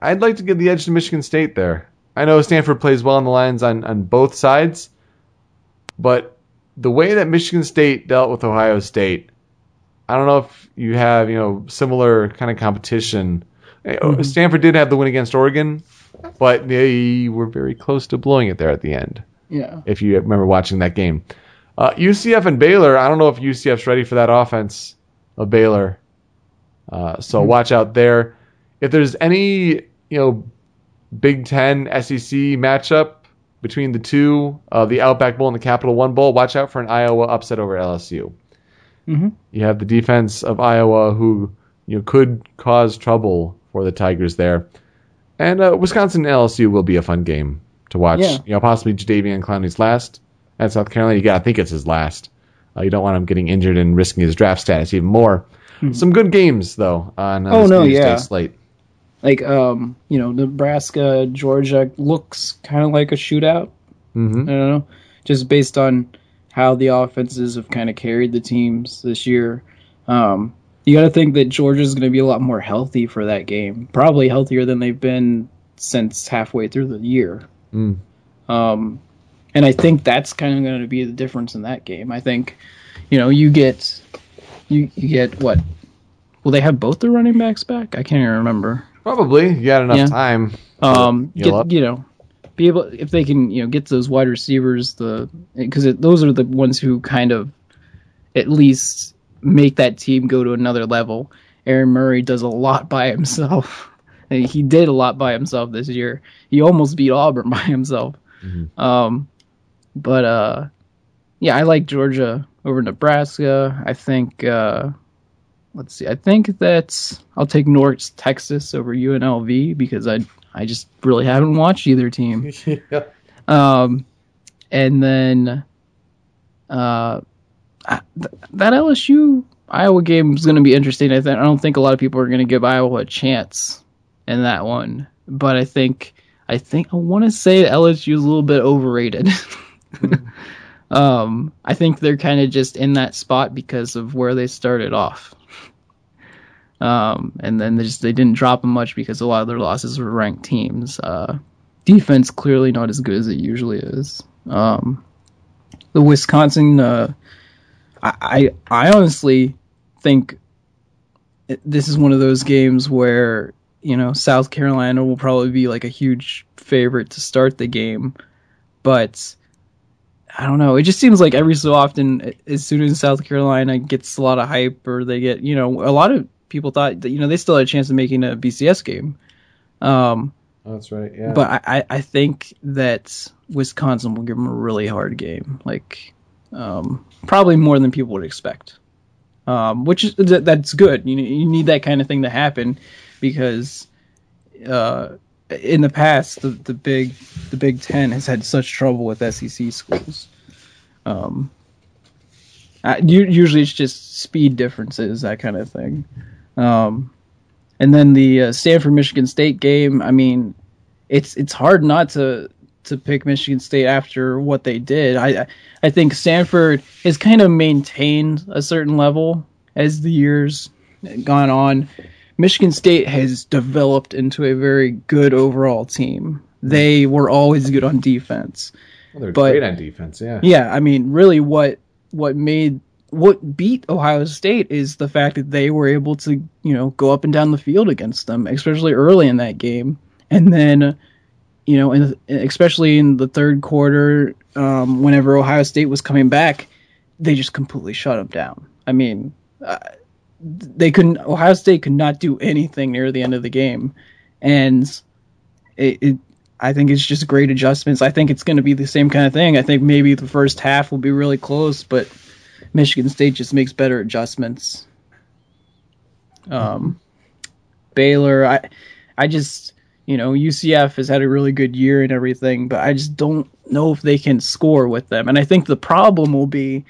I'd like to give the edge to Michigan State there. I know Stanford plays well on the lines on, on both sides, but the way that Michigan State dealt with Ohio State, I don't know if you have, you know, similar kind of competition. Uh, Stanford did have the win against Oregon, but they were very close to blowing it there at the end Yeah. if you remember watching that game. Uh, UCF and Baylor, I don't know if UCF's ready for that offense of Baylor. Uh, so watch out there. If there's any, you know, Big Ten SEC matchup between the two, uh, the Outback Bowl and the Capital One Bowl, watch out for an Iowa upset over LSU. Mhm. You have the defense of Iowa who you know could cause trouble for the Tigers there, and uh, Wisconsin LSU will be a fun game to watch. Yeah. You know, possibly Jadeveon Clowney's last at South Carolina. You gotta think it's his last. Uh, you don't want him getting injured and risking his draft status even more. Some good games though on uh, Hmm. Oh, no, yeah. slate. Like um, you know, Nebraska, Georgia looks kind of like a shootout. hmm I don't know, just based on how the offenses have kind of carried the teams this year. Um, you got to think that Georgia's going to be a lot more healthy for that game, probably healthier than they've been since halfway through the year. Mm. Um, and I think that's kind of going to be the difference in that game. I think, you know, you get, you you get what? Will they have both the running backs back? I can't even remember. Probably you got enough Yeah. time. Um, get, up. you know, be able if they can, you know, get those wide receivers the because those are the ones who kind of at least make that team go to another level. Aaron Murray does a lot by himself. He did a lot by himself this year. He almost beat Auburn <laughs> by himself. Um, but uh, yeah, I like Georgia over Nebraska. I think uh, let's see. I think that I'll take North Texas over UNLV because I I just really haven't watched either team. <laughs> Um, and then uh, I- th- that LSU Iowa game is going to be interesting. I, th- I don't think a lot of people are going to give Iowa a chance in that one, but I think I think I want to say LSU is a little bit overrated. <laughs> um, I think they're kind of just in that spot because of where they started off. Um, and then they just they didn't drop them much because a lot of their losses were ranked teams. Uh, defense clearly not as good as it usually is. Um, the Wisconsin, uh, I, I I honestly think this is one of those games where you know South Carolina will probably be like a huge favorite to start the game, but I don't know. It just seems like every so often, as soon as South Carolina gets a lot of hype or they get you know a lot of people thought that you know they still had a chance of making a BCS game. Um, That's right. Yeah. but I, I, think that Wisconsin will give them a really hard game, like um, probably more than people would expect. Um, which is that, that's good. You you need that kind of thing to happen because uh, in the past the, the big the Big Ten has had such trouble with SEC schools. Um, u- usually it's just speed differences, that kind of thing. Um, and then the uh, Stanford Michigan State game. I mean, it's it's hard not to to pick Michigan State after what they did. I I think Stanford has kind of maintained a certain level as the years gone on. Michigan State has developed into a very good overall team. They were always good on defense. Well, they're But- great on defense. Yeah. Yeah, I mean, really, what what made what beat Ohio State is the fact that they were able to, you know, go up and down the field against them, especially early in that game, and then, you know, in, especially in the third quarter, um, whenever Ohio State was coming back, they just completely shut them down. I mean, uh, they couldn't. Ohio State could not do anything near the end of the game, and it, it I think it's just great adjustments. I think it's going to be the same kind of thing. I think maybe the first half will be really close, but Michigan State just makes better adjustments. Um, Baylor, I, I just, you know, UCF has had a really good year and everything, but I just don't know if they can score with them. And I think the problem will be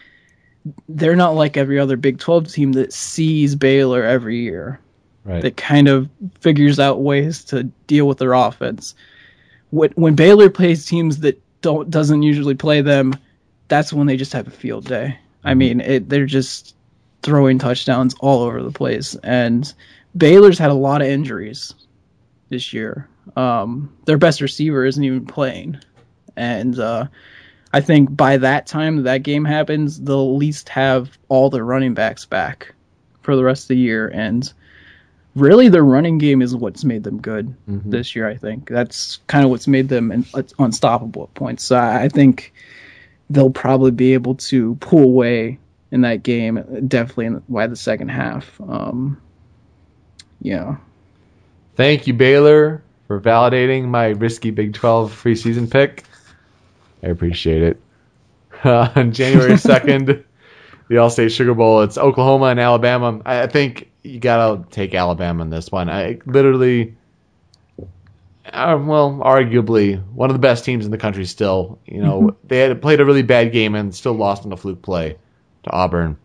they're not like every other Big 12 team that sees Baylor every year Right. that kind of figures out ways to deal with their offense. When when Baylor plays teams that don't doesn't usually play them, that's when they just have a field day. I mean, it, they're just throwing touchdowns all over the place, and Baylor's had a lot of injuries this year. Um, their best receiver isn't even playing, and uh, I think by that time that game happens, they'll at least have all their running backs back for the rest of the year, and really their running game is what's made them good this year. I think that's kind of what's made them un- unstoppable at points. So I think they'll probably be able to pull away in that game, definitely in, by the second half. Um, yeah, Thank you, Baylor, for validating my risky Big 12 preseason pick. I appreciate it. <laughs> on January 2nd, <laughs> the Allstate Sugar Bowl, it's Oklahoma and Alabama. I I think you got to take Alabama in this one. I literally, uh, well, arguably, one of the best teams in the country still. You know, they had played a really bad game and still lost in a fluke play to Auburn.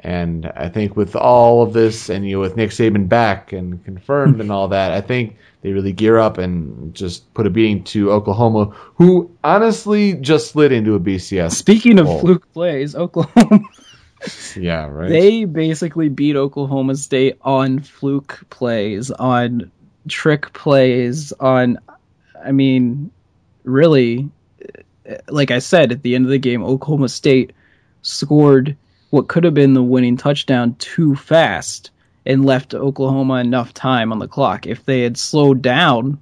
And I think with all of this, and you know, with Nick Saban back and confirmed and all that, I think they really gear up and just put a beating to Oklahoma, who honestly just slid into a BCS. Speaking of fluke plays, Oklahoma <laughs> yeah, right. they basically beat Oklahoma State on fluke plays, on trick plays, on I mean, really like I said at the end of the game Oklahoma State scored what could have been the winning touchdown too fast and left Oklahoma enough time on the clock. If they had slowed down,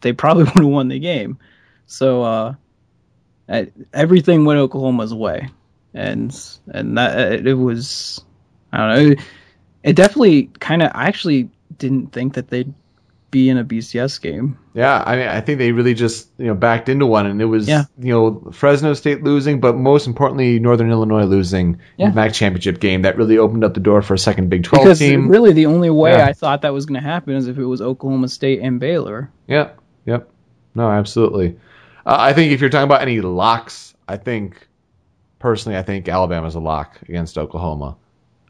they probably <laughs> would have won the game. So uh everything went Oklahoma's way, and and that it, it was I don't know. It, it definitely kind of. I actually didn't think that they'd be in a BCS game. Yeah, I mean, I think they really just you know backed into one, and it was Yeah. you know Fresno State losing, but most importantly Northern Illinois losing Yeah. MAC championship game that really opened up the door for a second Big Twelve Because team. really, the only way Yeah. I thought that was going to happen is if it was Oklahoma State and Baylor. Yep, yep, no, absolutely. Uh, I think if you're talking about any locks, I think personally, I think Alabama's a lock against Oklahoma.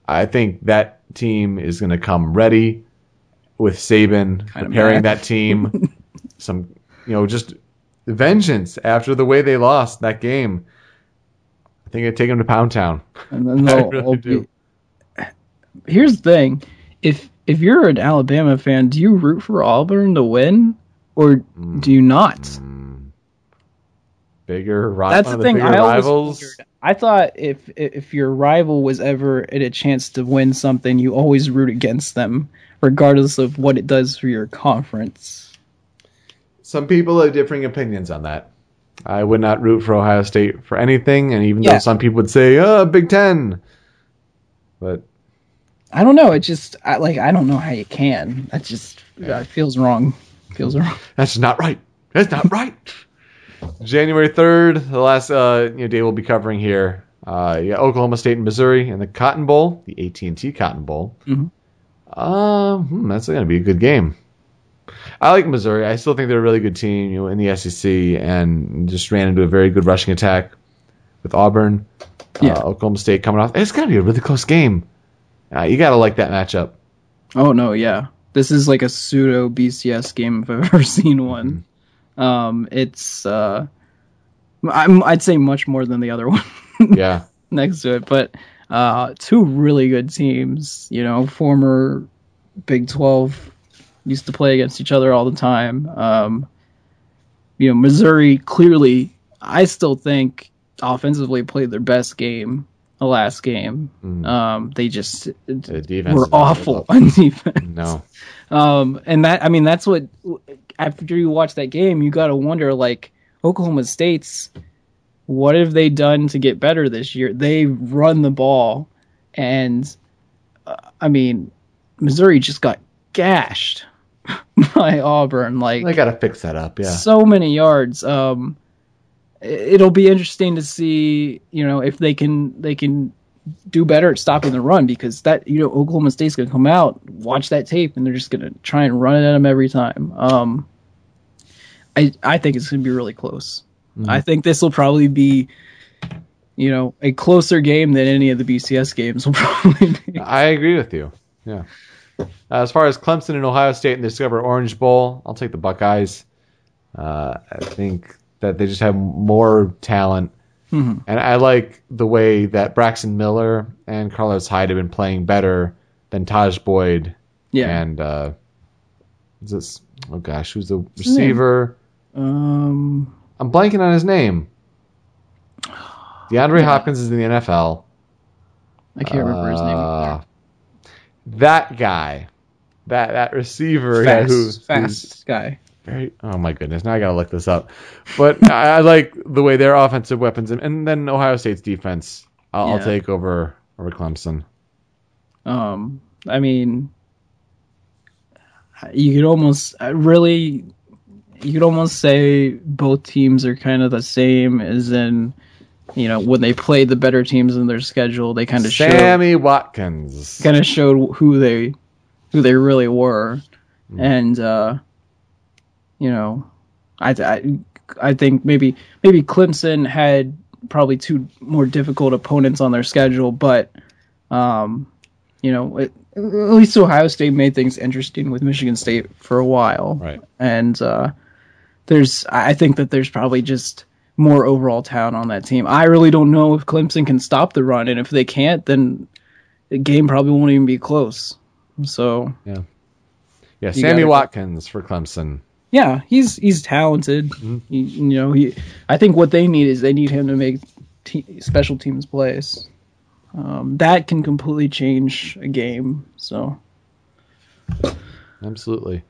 I think that team is going to come ready with Saban preparing that team. <laughs> some, you know, just vengeance after the way they lost that game. I think I'd take them to Pound Town. And then <laughs> I they'll, really do. be- Here's the thing: if if you're an Alabama fan, do you root for Auburn to win, or mm. do you not? Mm. Bigger, ri- That's the thing. I always rivals. I thought if if your rival was ever at a chance to win something, you always root against them, regardless of what it does for your conference. Some people have differing opinions on that. I would not root for Ohio State for anything, and even Yeah. though some people would say, "Oh, Big Ten," but I don't know. It just I, like I don't know how you can. That just that feels wrong. Feels wrong. that's not right. That's not right. January third, the last uh, you know, day we'll be covering here. Uh, yeah, Oklahoma State and Missouri in the Cotton Bowl, the AT and T Cotton Bowl. Mhm. Um, hmm, that's going to be a good game. I like Missouri. I still think they're a really good team, you know, in the SEC, and just ran into a very good rushing attack with Auburn. Yeah. Uh, Oklahoma State coming off. It's going to be a really close game. Uh, you got to like that matchup. Oh no, yeah. This is like a pseudo BCS game if I've <laughs> ever seen one. Um, it's uh, I'm, I'd say much more than the other one Yeah. <laughs> next to it, but uh, two really good teams. You know, former Big Twelve used to play against each other all the time. Um, you know, Missouri clearly, I still think offensively played their best game the last game. Um, they just The defense were awful on <laughs> defense. No. Um, and that I mean that's what after you watch that game, you got to wonder like Oklahoma State's what have they done to get better this year? They run the ball, and uh, I mean Missouri just got gashed <laughs> by Auburn. Like They got to fix that up. Yeah. so many yards. Um, it'll be interesting to see, you know, if they can they can do better at stopping the run because that you know Oklahoma State's gonna come out, watch that tape, and they're just gonna try and run it at them every time. Um, I I think it's gonna be really close. I think this will probably be. You know, a closer game than any of the BCS games will <laughs> probably be. I agree with you. Yeah. Uh, as far as Clemson and Ohio State and the Discover Orange Bowl, I'll take the Buckeyes. Uh, I think that they just have more talent. Mhm. And I like the way that Braxton Miller and Carlos Hyde have been playing better than Tajh Boyd Yeah. and uh, is this? Oh gosh, who's the receiver? Um. I'm blanking on his name. DeAndre Hopkins is in the NFL. I can't remember his name. Uh, That guy, that that receiver, Fast, who, fast guy. very. Oh my goodness! Now I gotta look this up. But <laughs> I, I like the way their offensive weapons, and, and then Ohio State's defense. I'll, I'll take over over Clemson. Um, I mean, you could almost uh, really, you could almost say both teams are kind of the same, as in, you know, when they played the better teams in their schedule, they kind of showed Sammy Watkins. kind of showed who they who they really were, and uh, you know, I, I I think maybe maybe Clemson had probably two more difficult opponents on their schedule, but um, you know, it, at least Ohio State made things interesting with Michigan State for a while, Right. and uh, there's I think that there's probably just more overall talent on that team. I really don't know if Clemson can stop the run, and if they can't, then the game probably won't even be close. So Yeah, yeah. Sammy gotta- Watkins for Clemson. yeah, he's he's talented. He, you know, he. I think what they need is they need him to make te- special teams plays. Um, that can completely change a game. So Absolutely.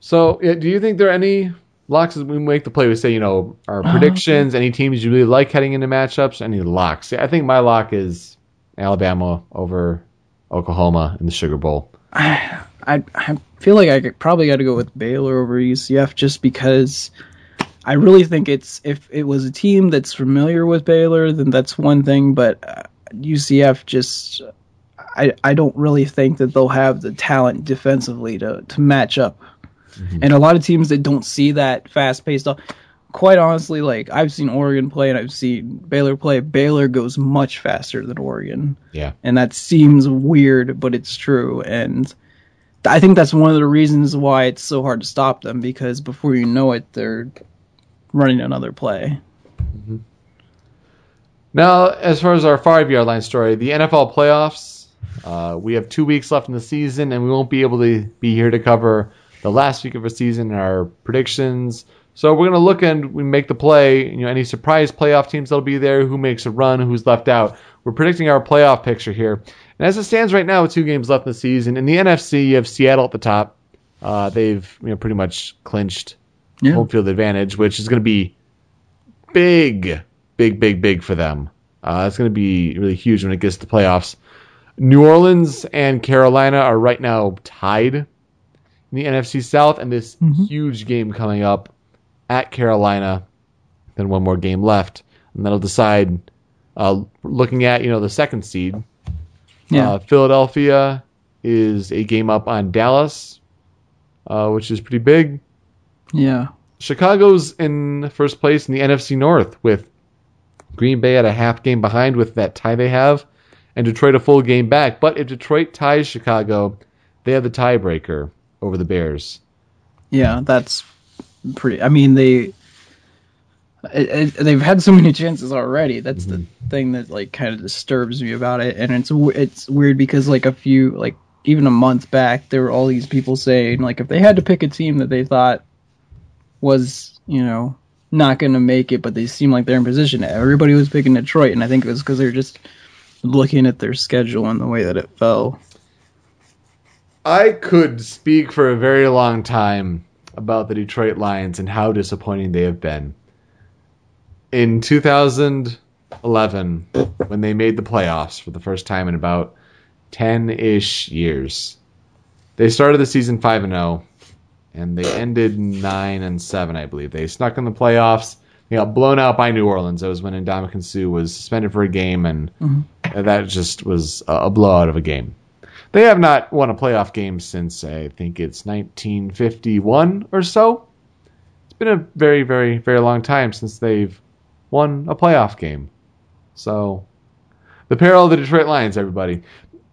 So, yeah, do you think there are any locks as we make the play? We say, you know, our predictions, any teams you really like heading into matchups, any locks? Yeah, I think my lock is Alabama over Oklahoma in the Sugar Bowl. <sighs> I I feel like I could, probably got to go with Baylor over UCF just because I really think it's if it was a team that's familiar with Baylor, then that's one thing. But uh, UCF just I I don't really think that they'll have the talent defensively to to match up. And a lot of teams that don't see that fast paced. Quite honestly, like I've seen Oregon play and I've seen Baylor play. Baylor goes much faster than Oregon Yeah. and that seems weird, but it's true. And I think that's one of the reasons why it's so hard to stop them because before you know it, they're running another play. Now, as far as our five yard line story, the NFL playoffs, uh, we have two weeks left in the season, and we won't be able to be here to cover the last week of the season and our predictions. So we're going to look and we make the play. You know, any surprise playoff teams that'll be there, who makes a run, who's left out. We're predicting our playoff picture here. And as it stands right now, with two games left in the season, in the NFC, you have Seattle at the top. Uh, they've you know pretty much clinched Yeah. home field advantage, which is going to be big, big, big, big for them. Uh, it's going to be really huge when it gets to the playoffs. New Orleans and Carolina are right now tied in the NFC South, and this huge game coming up at Carolina. Then one more game left, and that'll decide. Uh, looking at you know the second seed, Yeah. uh, Philadelphia is a game up on Dallas, uh, which is pretty big. yeah. Chicago's in first place in the NFC North with Green Bay at a half game behind with that tie they have, and Detroit a full game back. But if Detroit ties Chicago, they have the tiebreaker over the Bears. Yeah. That's pretty. I mean, they. It, it, they've had so many chances already. That's the mm-hmm. thing that like kind of disturbs me about it, and it's it's weird because like a few like even a month back, there were all these people saying like if they had to pick a team that they thought was you know not going to make it, but they seem like they're in position. Everybody was picking Detroit, and I think it was because they were just looking at their schedule and the way that it fell. I could speak for a very long time about the Detroit Lions and how disappointing they have been. In 2011, when they made the playoffs for the first time in about 10 ish years, they started the season 5 and 0, and they ended 9 and 7, I believe. They snuck in the playoffs. They got blown out by New Orleans. That was when Ndamukong Suh was suspended for a game, and mm-hmm. that just was a blowout of a game. They have not won a playoff game since I think it's 1951 or so. It's been a very, very, very long time since they've won a playoff game. So, the peril of the Detroit Lions, everybody.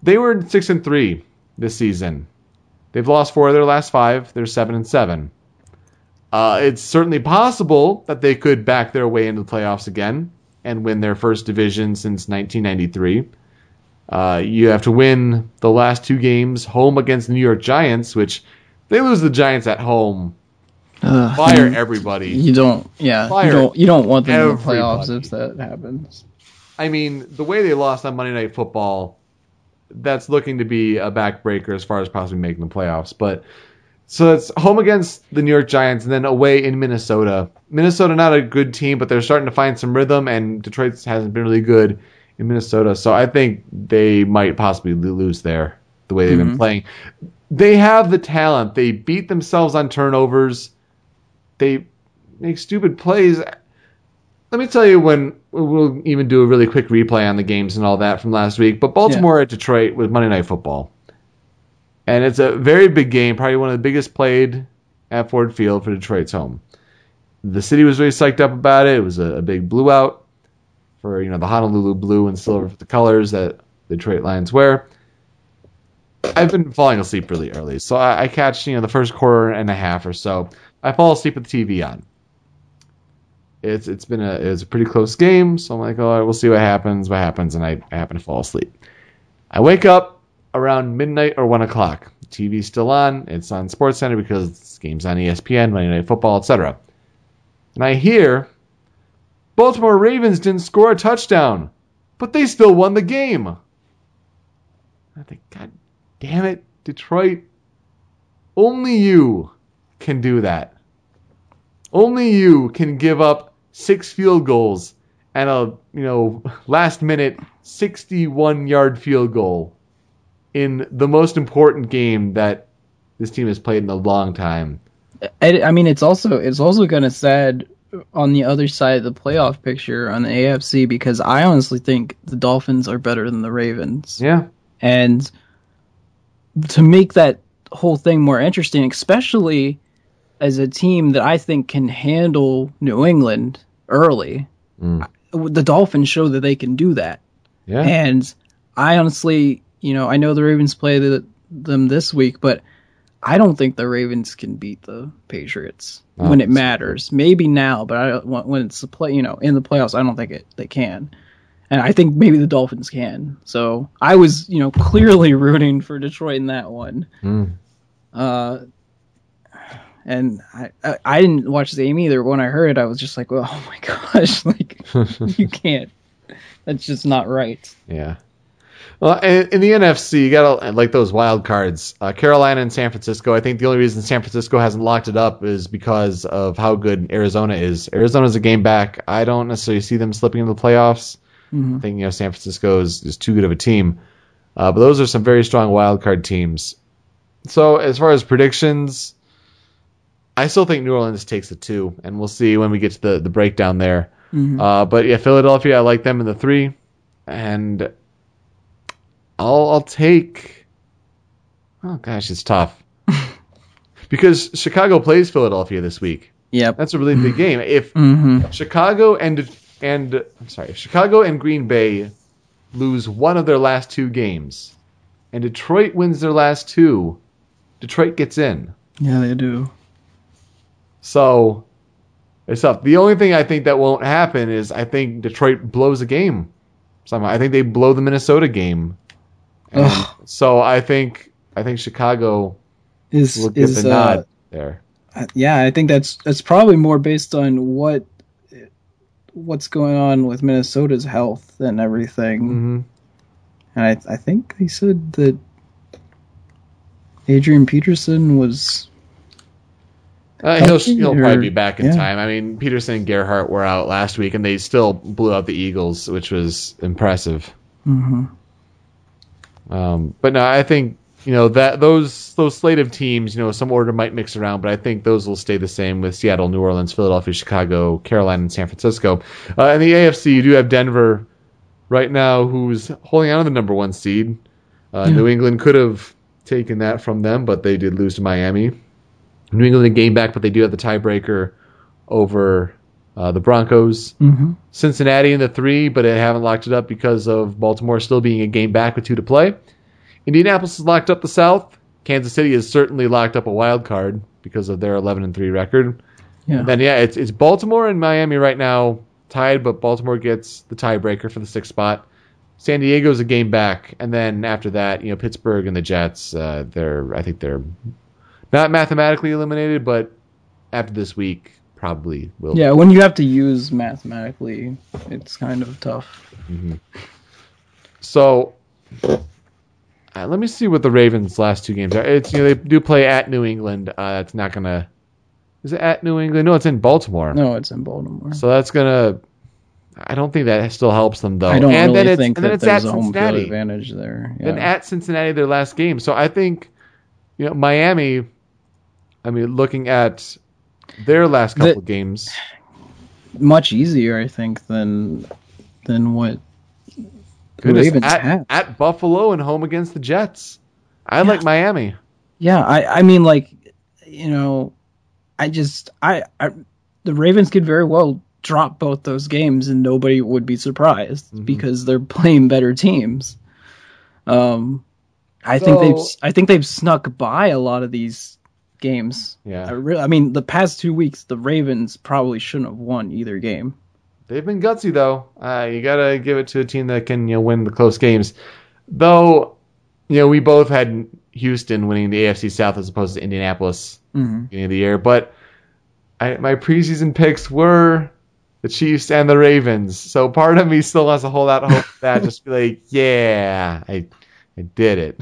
They were six and three this season. They've lost four of their last five. They're seven and seven. Uh, it's certainly possible that they could back their way into the playoffs again and win their first division since 1993. Uh, you have to win the last two games home against the New York Giants, which they lose the Giants at home. Ugh, Fire everybody. You don't, yeah, Fire you don't, you don't want them in the playoffs if that happens. I mean, the way they lost on Monday Night Football, that's looking to be a backbreaker as far as possibly making the playoffs. But so it's home against the New York Giants and then away in Minnesota. Minnesota not a good team, but they're starting to find some rhythm, and Detroit hasn't been really good in Minnesota. So I think they might possibly lose there the way they've been mm-hmm. playing. They have the talent. They beat themselves on turnovers. They make stupid plays. Let me tell you when we'll even do a really quick replay on the games and all that from last week. But Baltimore at Detroit with Monday Night Football, and it's a very big game, probably one of the biggest played at Ford Field for Detroit's home. The city was really psyched up about it. It was a, a big blue out for you know the Honolulu blue and silver, the colors that the Detroit Lions wear. I've been falling asleep really early, so I, I catch you know the first quarter and a half or so. I fall asleep with the TV on. It's it's been a it's a pretty close game, so I'm like, all right, we'll see what happens, what happens, and I, I happen to fall asleep. I wake up around midnight or one o'clock. TV's still on. It's on Sports Center because this game's on ESPN, Monday Night Football, etc. And I hear Baltimore Ravens didn't score a touchdown, but they still won the game. I think, God damn it, Detroit. Only you can do that. Only you can give up six field goals and a you know last minute 61 yard field goal in the most important game that this team has played in a long time. I, I mean, it's also it's also kind of sad on the other side of the playoff picture on the AFC because I honestly think the Dolphins are better than the Ravens. Yeah. And to make that whole thing more interesting, especially as a team that I think can handle New England early, Mm. the Dolphins show that they can do that. Yeah. And I honestly, you know, I know the Ravens play the, them this week, but I don't think the Ravens can beat the Patriots Oh, when it matters. Maybe now, but I when when it's the play, you know, in the playoffs, I don't think it they can. And I think maybe the Dolphins can. So I was, you know, clearly <laughs> rooting for Detroit in that one. Mm. Uh, and I, I I didn't watch the game either. When I heard it, I was just like, well, <laughs> oh my gosh, <laughs> like you can't. That's just not right. Yeah. Well, in, in the NFC, you got like those wild cards. Uh, Carolina and San Francisco. I think the only reason San Francisco hasn't locked it up is because of how good Arizona is. Arizona's a game back. I don't necessarily see them slipping into the playoffs. I think you know San Francisco is, is too good of a team. Uh, but those are some very strong wild card teams. So as far as predictions, I still think New Orleans takes the two, and we'll see when we get to the the breakdown there. Uh, but yeah, Philadelphia, I like them in the three, and I'll I'll take. Oh gosh, it's tough <laughs> because Chicago plays Philadelphia this week. Yep. That's a really big game. <clears throat> If Mm-hmm. Chicago and and I'm sorry, if Chicago and Green Bay lose one of their last two games, and Detroit wins their last two, Detroit gets in. Yeah, they do. So it's up. The only thing I think that won't happen is I think Detroit blows a game. Somehow I think they blow the Minnesota game. So I think I think Chicago Is will get is the uh, there. Uh, yeah, I think that's that's probably more based on what what's going on with Minnesota's health and everything. hmm And I I think they said that Adrian Peterson was Uh, he'll he'll or- probably be back in yeah. time. I mean, Peterson and Gerhart were out last week, and they still blew out the Eagles, which was impressive. mhm. Um, but no, I think you know that those those slate of teams, you know, some order might mix around, but I think those will stay the same with Seattle, New Orleans, Philadelphia, Chicago, Carolina, and San Francisco. Uh, in the AFC, you do have Denver right now, who's holding on to the number one seed. Uh, Yeah. New England could have taken that from them, but they did lose to Miami. New England gained back, but they do have the tiebreaker over uh, the Broncos. Mhm. Cincinnati in the three, but they haven't locked it up because of Baltimore still being a game back with two to play. Indianapolis has locked up the South. Kansas City has certainly locked up a wild card because of their 11 and three record. Yeah. And then yeah, it's it's Baltimore and Miami right now tied, but Baltimore gets the tiebreaker for the sixth spot. San Diego's a game back, and then after that, you know, Pittsburgh and the Jets, uh, they're I think they're not mathematically eliminated, but after this week, probably will. Yeah, when you have to use mathematically, it's kind of tough. So uh, let me see what the Ravens' last two games are. It's you know they do play at New England. Uh, it's not gonna. Is it at New England? No, it's in Baltimore. No, it's in Baltimore. So that's gonna. I don't think that still helps them though. I don't and really then it's, think and then that it's at there's a home field Cincinnati. advantage there. Then at Cincinnati, their last game. So I think, you know, Miami. I mean, looking at their last The- couple games, Much easier, I think, than than what the goodness, Ravens at, have. at Buffalo and home against the Jets. I like Miami. Yeah, I I mean like you know, I just I, I the Ravens could very well drop both those games and nobody would be surprised Mhm. because they're playing better teams. Um I think they've I think they've snuck by a lot of these games. Yeah. I, re- I mean, the past two weeks, the Ravens probably shouldn't have won either game. They've been gutsy though. Uh, you gotta give it to a team that can you know win the close games. Though, you know we both had Houston winning the AFC South as opposed to Indianapolis Mm-hmm. beginning of the year, but I, my preseason picks were the Chiefs and the Ravens. So part of me still wants to hold out hope that just be like, <laughs> yeah, I I did it.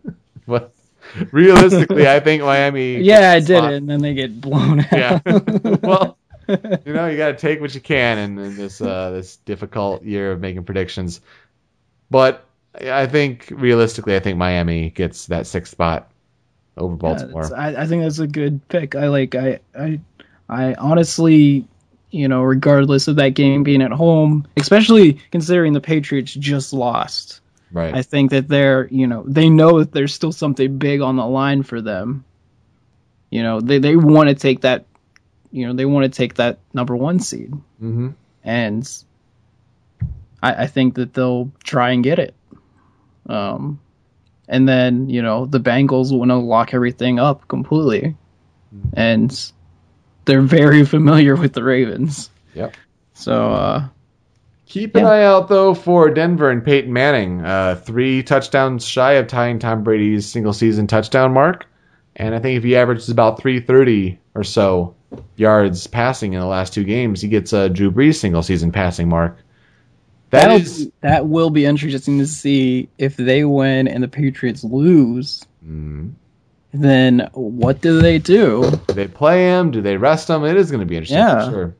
<laughs> but <laughs> realistically, I think Miami. Yeah, I did it, and then they get blown <laughs> out. Yeah. <laughs> well, you know, you got to take what you can in, in this uh, this difficult year of making predictions. But I think realistically, I think Miami gets that sixth spot over Baltimore. it's- I, I think that's a good pick. I like. I. I. I honestly, you know, regardless of that game being at home, especially considering the Patriots just lost, right. I think that they're, you know, they know that there's still something big on the line for them. You know, they they want to take that, you know, they want to take that number one seed, hmm and I, I think that they'll try and get it. Um, and then you know the Bengals want to lock everything up completely, and they're very familiar with the Ravens. Yep. So uh, Keep an Yeah. eye out though for Denver and Peyton Manning. Uh, three touchdowns shy of tying Tom Brady's single season touchdown mark, and I think if he averages about 330 or so yards passing in the last two games, he gets a Drew Brees single season passing mark. That that'll is that will be interesting to see if they win and the Patriots lose. Mm. Then what do they do? Do they play him? Do they rest him? It is going to be interesting Yeah. for sure.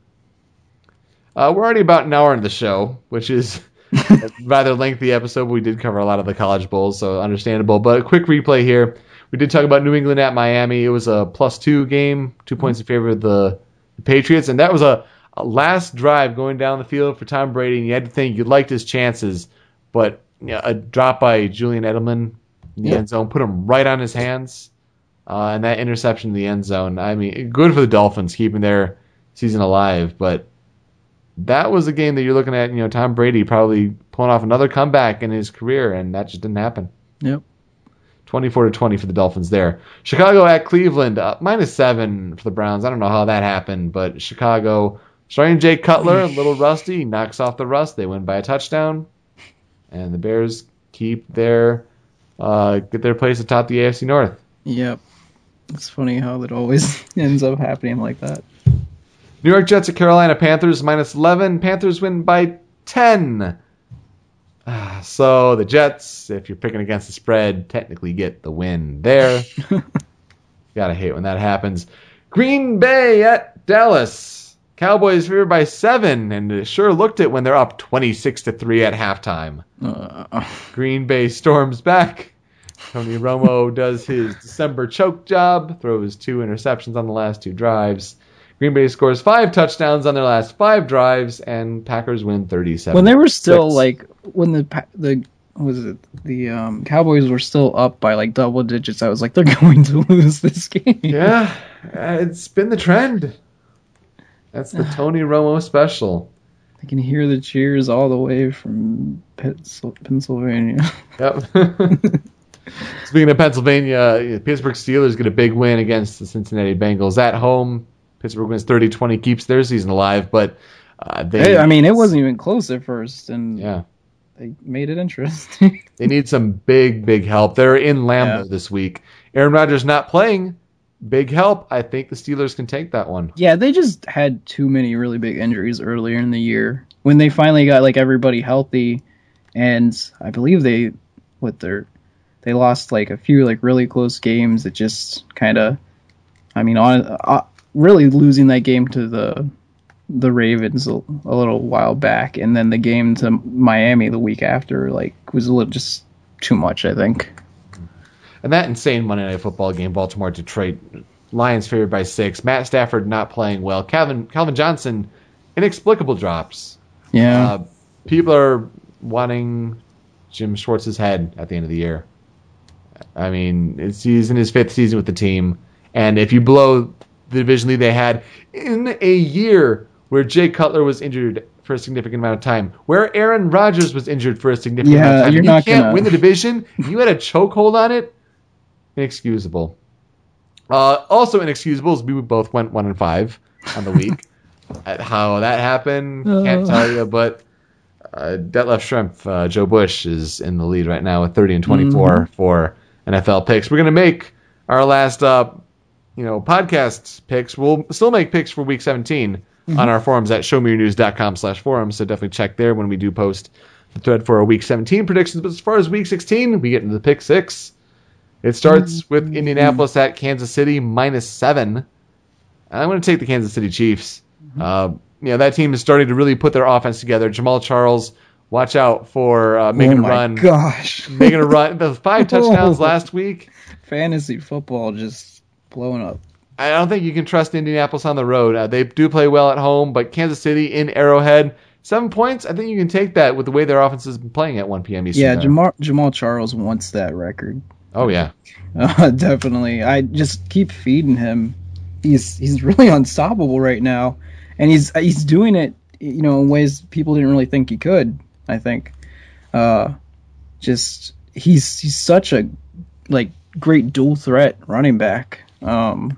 Uh, we're already about an hour into the show, which is a <laughs> rather lengthy episode. But we did cover a lot of the college bowls, so understandable. But a quick replay here. We did talk about New England at Miami. It was a plus two game, two points in favor of the Patriots, and that was a, a last drive going down the field for Tom Brady. And you had to think you liked his chances, but you know, a drop by Julian Edelman in the Yeah. end zone put him right on his hands. Uh, and that interception in the end zone. I mean, good for the Dolphins keeping their season alive, but that was a game that you're looking at. You know, Tom Brady probably pulling off another comeback in his career, and that just didn't happen. Yep. 24 to 20 for the Dolphins there. Chicago at Cleveland, uh, minus seven for the Browns. I don't know how that happened, but Chicago starting Jay Cutler, a little <laughs> rusty, knocks off the rust. They win by a touchdown, and the Bears keep their uh, get their place atop the AFC North. Yep. It's funny how it always <laughs> ends up happening like that. New York Jets at Carolina Panthers minus 11. Panthers win by 10. Ah, So the Jets, if you're picking against the spread, technically get the win there. <laughs> Gotta hate when that happens. Green Bay at Dallas. Cowboys favored by seven, and it sure looked it when they're up 26 to three at halftime. Uh, Green Bay storms back. Tony Romo does his December choke job, throws two interceptions on the last two drives. Green Bay scores five touchdowns on their last five drives, and Packers win 37. when they were still Six. like when the the was it the um, Cowboys were still up by like double digits, I was like they're <laughs> going to lose this game. Yeah, uh, it's been the trend. That's the <sighs> Tony Romo special. I can hear the cheers all the way from Pennsylvania. Yep. <laughs> Speaking of Pennsylvania, Pittsburgh Steelers get a big win against the Cincinnati Bengals at home. Pittsburgh wins 30-20, keeps their season alive, but uh, they Hey, I mean, it wasn't even close at first, and yeah. they made it interesting. <laughs> They need some big, big help. They're in Lambeau Yeah. this week. Aaron Rodgers not playing. Big help. I think the Steelers can take that one. yeah, they just had too many really big injuries earlier in the year. When they finally got like everybody healthy, and I believe they, what their, they lost like a few like really close games. It just kind of, I mean, on uh, really losing that game to the, the Ravens a, a little while back, and then the game to Miami the week after like was a little just too much. I think. And that insane Monday Night Football game, Baltimore Detroit, Lions favored by six. Matt Stafford not playing well. Calvin Calvin Johnson, inexplicable drops. Yeah. Uh, people are wanting Jim Schwartz's head at the end of the year. I mean, it's, he's in his fifth season with the team, and if you blow the division lead they had in a year where Jay Cutler was injured for a significant amount of time, where Aaron Rodgers was injured for a significant amount Yeah, of time, you're you not can't gonna- win the division. You had a chokehold on it. Inexcusable. Uh, also inexcusable is we both went one and five on the week. At <laughs> how that happened, can't Uh. tell you. But uh, Detlef Schrempf, uh, Joe Bush is in the lead right now with 30 and 24 Mm-hmm. for NFL picks. We're gonna make our last, uh, you know, podcast picks. We'll still make picks for Week 17 Mm-hmm. on our forums at showmeyournews.com slash forums. So definitely check there when we do post the thread for our Week 17 predictions. But as far as Week 16, we get into the pick six. It starts Mm-hmm. with Indianapolis at Kansas City minus seven. I'm going to take the Kansas City Chiefs. Mm-hmm. Uh, you know that team is starting to really put their offense together. Jamaal Charles, watch out for uh, making oh a run, gosh. making a run. The five <laughs> touchdowns Oh. last week. Fantasy football just blowing up. I don't think you can trust Indianapolis on the road. Uh, they do play well at home, but Kansas City in Arrowhead, seven points. I think you can take that with the way their offense has been playing at 1 p.m. Eastern. Yeah, time. Jamaal Jamaal Charles wants that record. Oh yeah, <laughs> Uh, definitely. I just keep feeding him. He's he's really <laughs> unstoppable right now, and he's he's doing it, you know, in ways people didn't really think he could. I think, uh, just he's he's such a like great dual threat running back. Um,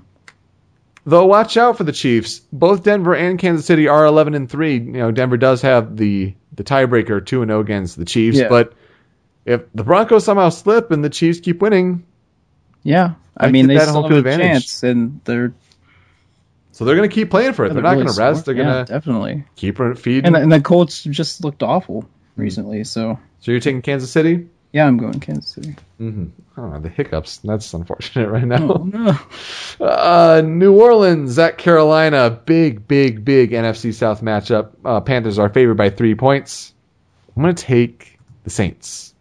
Though watch out for the Chiefs. Both Denver and Kansas City are 11 and 3. You know, Denver does have the the tiebreaker 2 and 0 against the Chiefs, Yeah. but if the Broncos somehow slip and the Chiefs keep winning, yeah, I mean they still have a advantage. chance, and they're so they're going to keep playing for it. They're, not really going to rest. They're Yeah, going to definitely. keep feeding. And the, and the Colts just looked awful recently, so so you're taking Kansas City? Yeah, I'm going Kansas City. Mm-hmm. Oh, the hiccups. That's unfortunate right now. Oh no. <laughs> Uh, New Orleans at Carolina. Big, big, big NFC South matchup. Uh, Panthers are favored by three points. I'm going to take the Saints.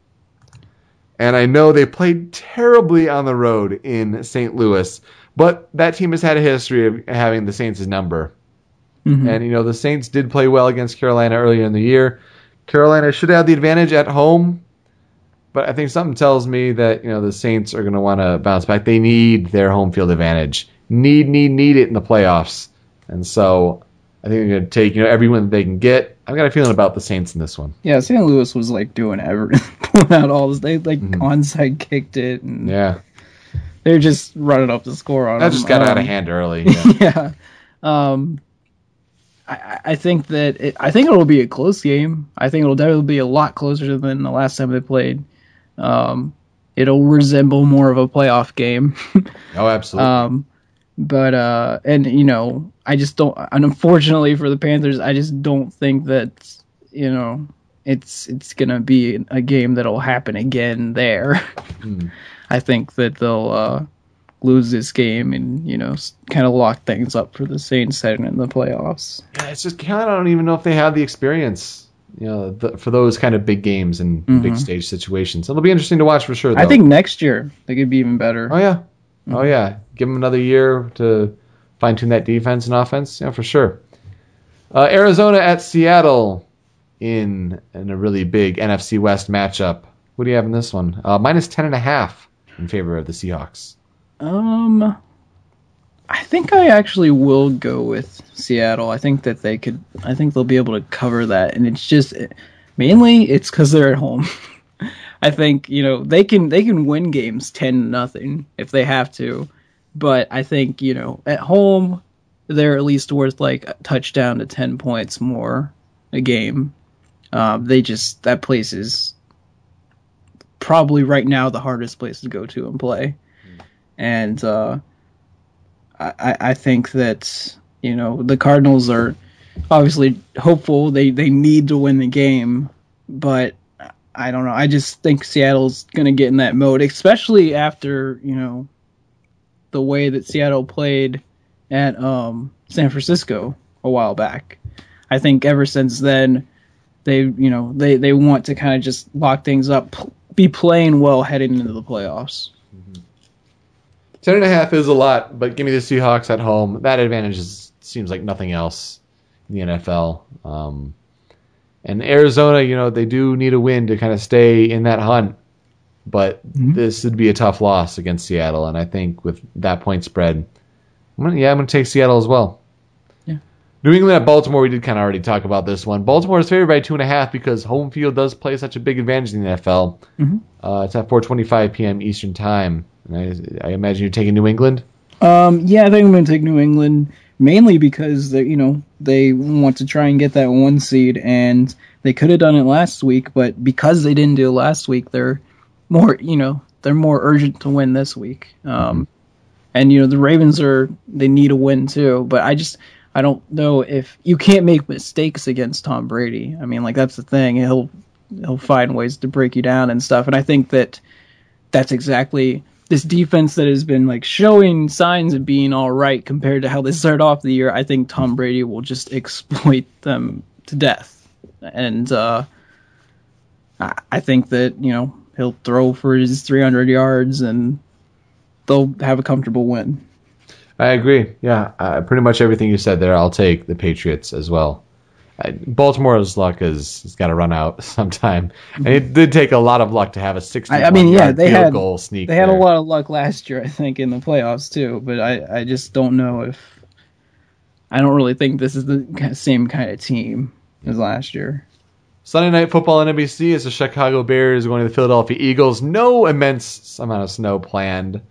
And I know they played terribly on the road in St. Louis, but that team has had a history of having the Saints' number. Mhm. And, you know, the Saints did play well against Carolina earlier in the year. Carolina should have the advantage at home, but I think something tells me that, you know, the Saints are going to want to bounce back. They need their home field advantage. Need, need, need it in the playoffs. And so I think they're going to take, you know, every win that they can get. I've got a feeling about the Saints in this one. Yeah, St. Louis was like doing everything, <laughs> pulling out all this. They like Mhm. onside kicked it, and Yeah. they're just running up the score on That them. just got out of Um, hand early. <laughs> Yeah. yeah. Um, I, I- I think that it, I think it'll be a close game. I think it'll definitely be a lot closer than the last time they played. Um, it'll resemble more of a playoff game. <laughs> Oh, absolutely. um, but uh, and you know, I just don't. And unfortunately for the Panthers, I just don't think that you know it's it's gonna be a game that'll happen again there. <laughs> Hmm. I think that they'll uh, lose this game and you know kind of lock things up for the Saints heading in the playoffs. yeah, it's just kind of I don't even know if they have the experience, you know, the, for those kind of big games and big stage situations. It'll be interesting to watch for sure. Though. Mm-hmm. I think next year they could be even better. Oh yeah, oh yeah. Give them another year to fine tune that defense and offense. Yeah, for sure. Uh, Arizona at Seattle in in a really big NFC West matchup. What do you have in this one? Uh, minus ten and a half in favor of the Seahawks. Um, I think I actually will go with Seattle. I think that they could. I think they'll be able to cover that, and it's just mainly it's because they're at home. <laughs> I think you know they can they can win games ten nothing if they have to, but I think you know at home they're at least worth like a touchdown to ten points more a game. Um, they just that place is probably right now the hardest place to go to and play and uh, I, I think that you know the Cardinals are obviously hopeful. They they need to win the game, but I don't know. I just think Seattle's going to get in that mode, especially after you know the way that Seattle played at um, San Francisco a while back. I think ever since then they you know they they want to kind of just lock things up, be playing well heading into the playoffs. Ten and a half is a lot, but give me the Seahawks at home. That advantage is, seems like nothing else in the NFL. Um, and Arizona, you know, they do need a win to kind of stay in that hunt. But this would be a tough loss against Seattle, and I think with that point spread, I'm gonna, yeah, I'm going to take Seattle as well. Yeah. New England at Baltimore, we did kind of already talk about this one. Baltimore is favored by two and a half because home field does play such a big advantage in the NFL. Uh, it's at 4:25 p.m. Eastern time. And I, I imagine you're taking New England. Um, yeah, I think I'm going to take New England mainly because they, you know, they want to try and get that one seed, and they could have done it last week, but because they didn't do it last week, they're more, you know, they're more urgent to win this week. Um, and you know, the Ravens are they need a win too, but I just I don't know if you can't make mistakes against Tom Brady. I mean, like that's the thing. He'll he'll find ways to break you down and stuff, and I think that that's exactly this defense that has been like showing signs of being all right compared to how they started off the year. I think Tom Brady will just <laughs> exploit them to death, and uh, I, think that you know he'll throw for his 300 yards and they'll have a comfortable win. I agree. Yeah, uh, pretty much everything you said there. I'll take the Patriots as well. Baltimore's luck is, has got to run out <laughs> sometime, and it did take a lot of luck to have a 60 I, I mean, yeah, they had goal sneak. they had there. a lot of luck last year, I think, in the playoffs too. But I, I just don't know if I don't really think this is the same kind of team as last year. Sunday night football on NBC is the Chicago Bears going to the Philadelphia Eagles. No immense amount of snow planned,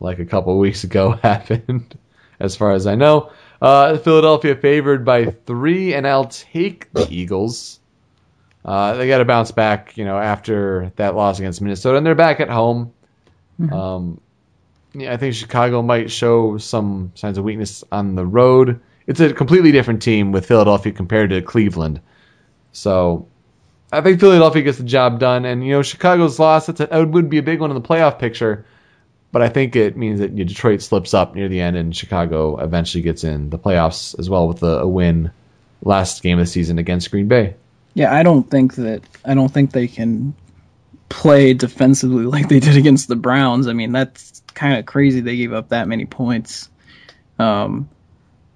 like a couple weeks ago <laughs> happened, as far as I know. Uh, Philadelphia favored by three, and I'll take the Eagles. Uh, they got to bounce back, you know, after that loss against Minnesota, and they're back at home. Um, yeah, I think Chicago might show some signs of weakness on the road. It's a completely different team with Philadelphia compared to Cleveland. So I think Philadelphia gets the job done, and you know Chicago's loss. That's a, it would be a big one in the playoff picture, but I think it means that you know, Detroit slips up near the end, and Chicago eventually gets in the playoffs as well with a, a win last game of the season against Green Bay. Yeah, I don't think that I don't think they can play defensively like they did against the Browns. I mean, that's kind of crazy. They gave up that many points. Um,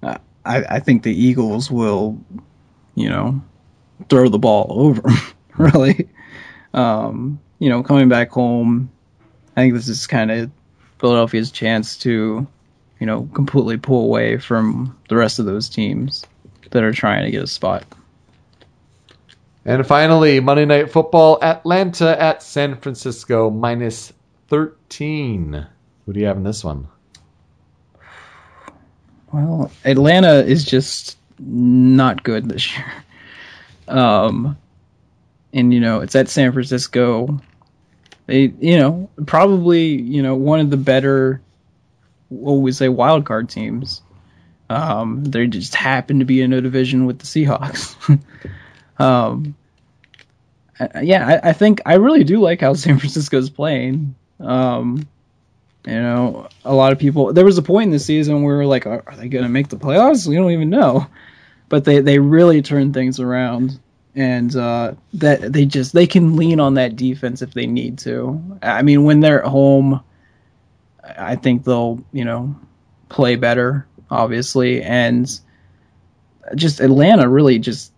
I I think the Eagles will, you know, throw the ball over <laughs> really. Um, you know, coming back home, I think this is kind of Philadelphia's chance to, you know, completely pull away from the rest of those teams that are trying to get a spot. And finally, Monday Night Football, Atlanta at San Francisco, minus 13. Who do you have in this one? Well, Atlanta is just not good this year. <laughs> Um, and you know, it's at San Francisco. They, you know, probably, you know, one of the better, what we say, wild card teams. Um, they just happen to be in a division with the Seahawks. <laughs> um, yeah, I, I think I really do like how <laughs> San Francisco's playing. Um, you know, a lot of people. There was a point in the season where we were like, are, are they going to make the playoffs? We don't even know. But they they really turned things around, and uh, that they just they can lean on that defense if they need to. I mean, when they're at home, I think they'll you know play better, obviously, and just Atlanta really just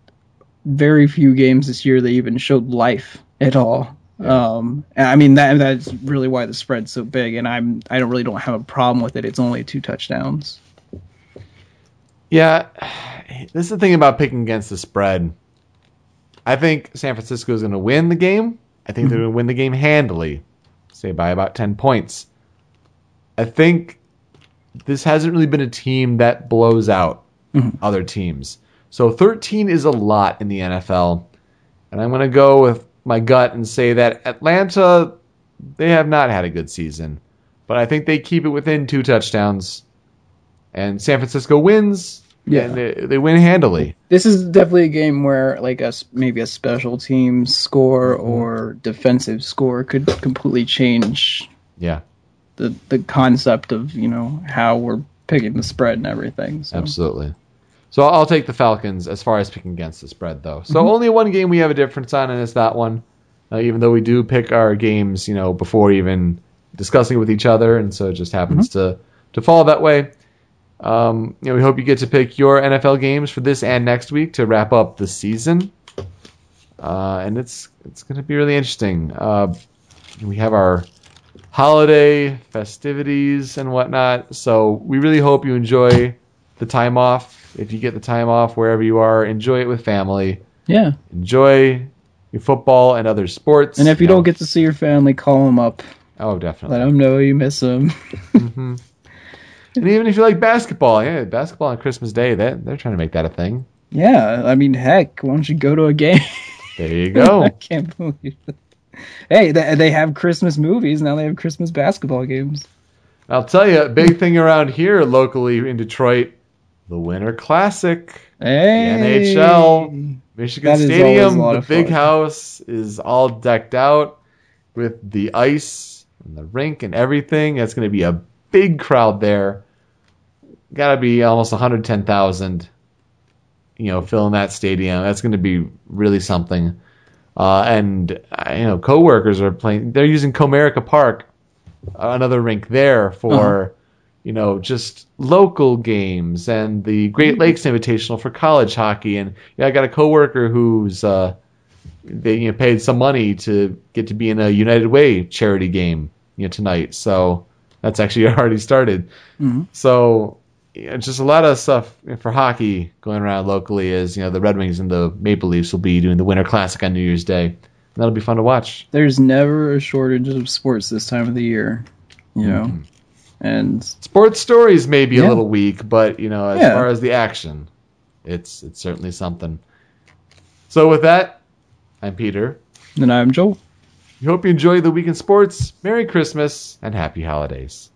very few games this year they even showed life at all. Um, and I mean that that's really why the spread's so big, and I'm I don't really don't have a problem with it. It's only two touchdowns. Yeah, this is the thing about picking against the spread. I think San Francisco is going to win the game. I think they're mm-hmm. going to win the game handily, say by about 10 points. I think this hasn't really been a team that blows out mm-hmm. other teams. So 13 is a lot in the NFL. And I'm going to go with my gut and say that Atlanta, they have not had a good season. But I think they keep it within two touchdowns. And San Francisco wins. Yeah. And they, they win handily. This is definitely a game where like a maybe a special teams score mm-hmm. or defensive score could completely change Yeah, the the concept of you know how we're picking the spread and everything. So. absolutely. So I'll take the Falcons as far as picking against the spread, though. So mm-hmm. only one game we have a difference on, and it's that one. Uh, even though we do pick our games, you know, before even discussing it with each other, and so it just happens mm-hmm. to to fall that way. Um, you know, we hope you get to pick your NFL games for this and next week to wrap up the season. Uh, and it's it's going to be really interesting. Uh, we have our holiday festivities and whatnot, so we really hope you enjoy the time off. If you get the time off wherever you are, enjoy it with family. Yeah, Enjoy your football and other sports. and if you know. don't get to see your family, call them up. oh, definitely. Let them know you miss them. <laughs> And even if you like basketball, yeah, basketball on Christmas Day, they they're trying to make that a thing. yeah, I mean, heck, why don't you go to a game? There you <laughs> go. I can't believe it. Hey, they, they have Christmas movies now. They have Christmas basketball games. I'll tell you, a big thing around here locally in Detroit, the Winter Classic. Hey, NHL. Michigan That Stadium, always a lot the big fun. house is all decked out with the ice and the rink and everything. It's going to be a big crowd there. Got to be almost 110,000, you know, filling that stadium. That's going to be really something. Uh, and uh, you know, coworkers are playing. They're using Comerica Park, another rink there for Uh-huh. you know just local games and the Great Mm-hmm. Lakes Invitational for college hockey. And yeah, I got a coworker who's uh, they you know, paid some money to get to be in a United Way charity game you know tonight. So that's actually <laughs> already started. Mhm. So yeah, just a lot of stuff for hockey going around locally. Is you know the Red Wings and the Maple Leafs will be doing the Winter Classic on New Year's Day. And that'll be fun to watch. There's never a shortage of sports this time of the year, you know. Mm-hmm. And Sports stories may be a little weak, but you know, as Yeah. far as the action, it's it's certainly something. So with that, I'm Peter. then I'm Joel. We hope you enjoy the week in sports. Merry Christmas and happy holidays.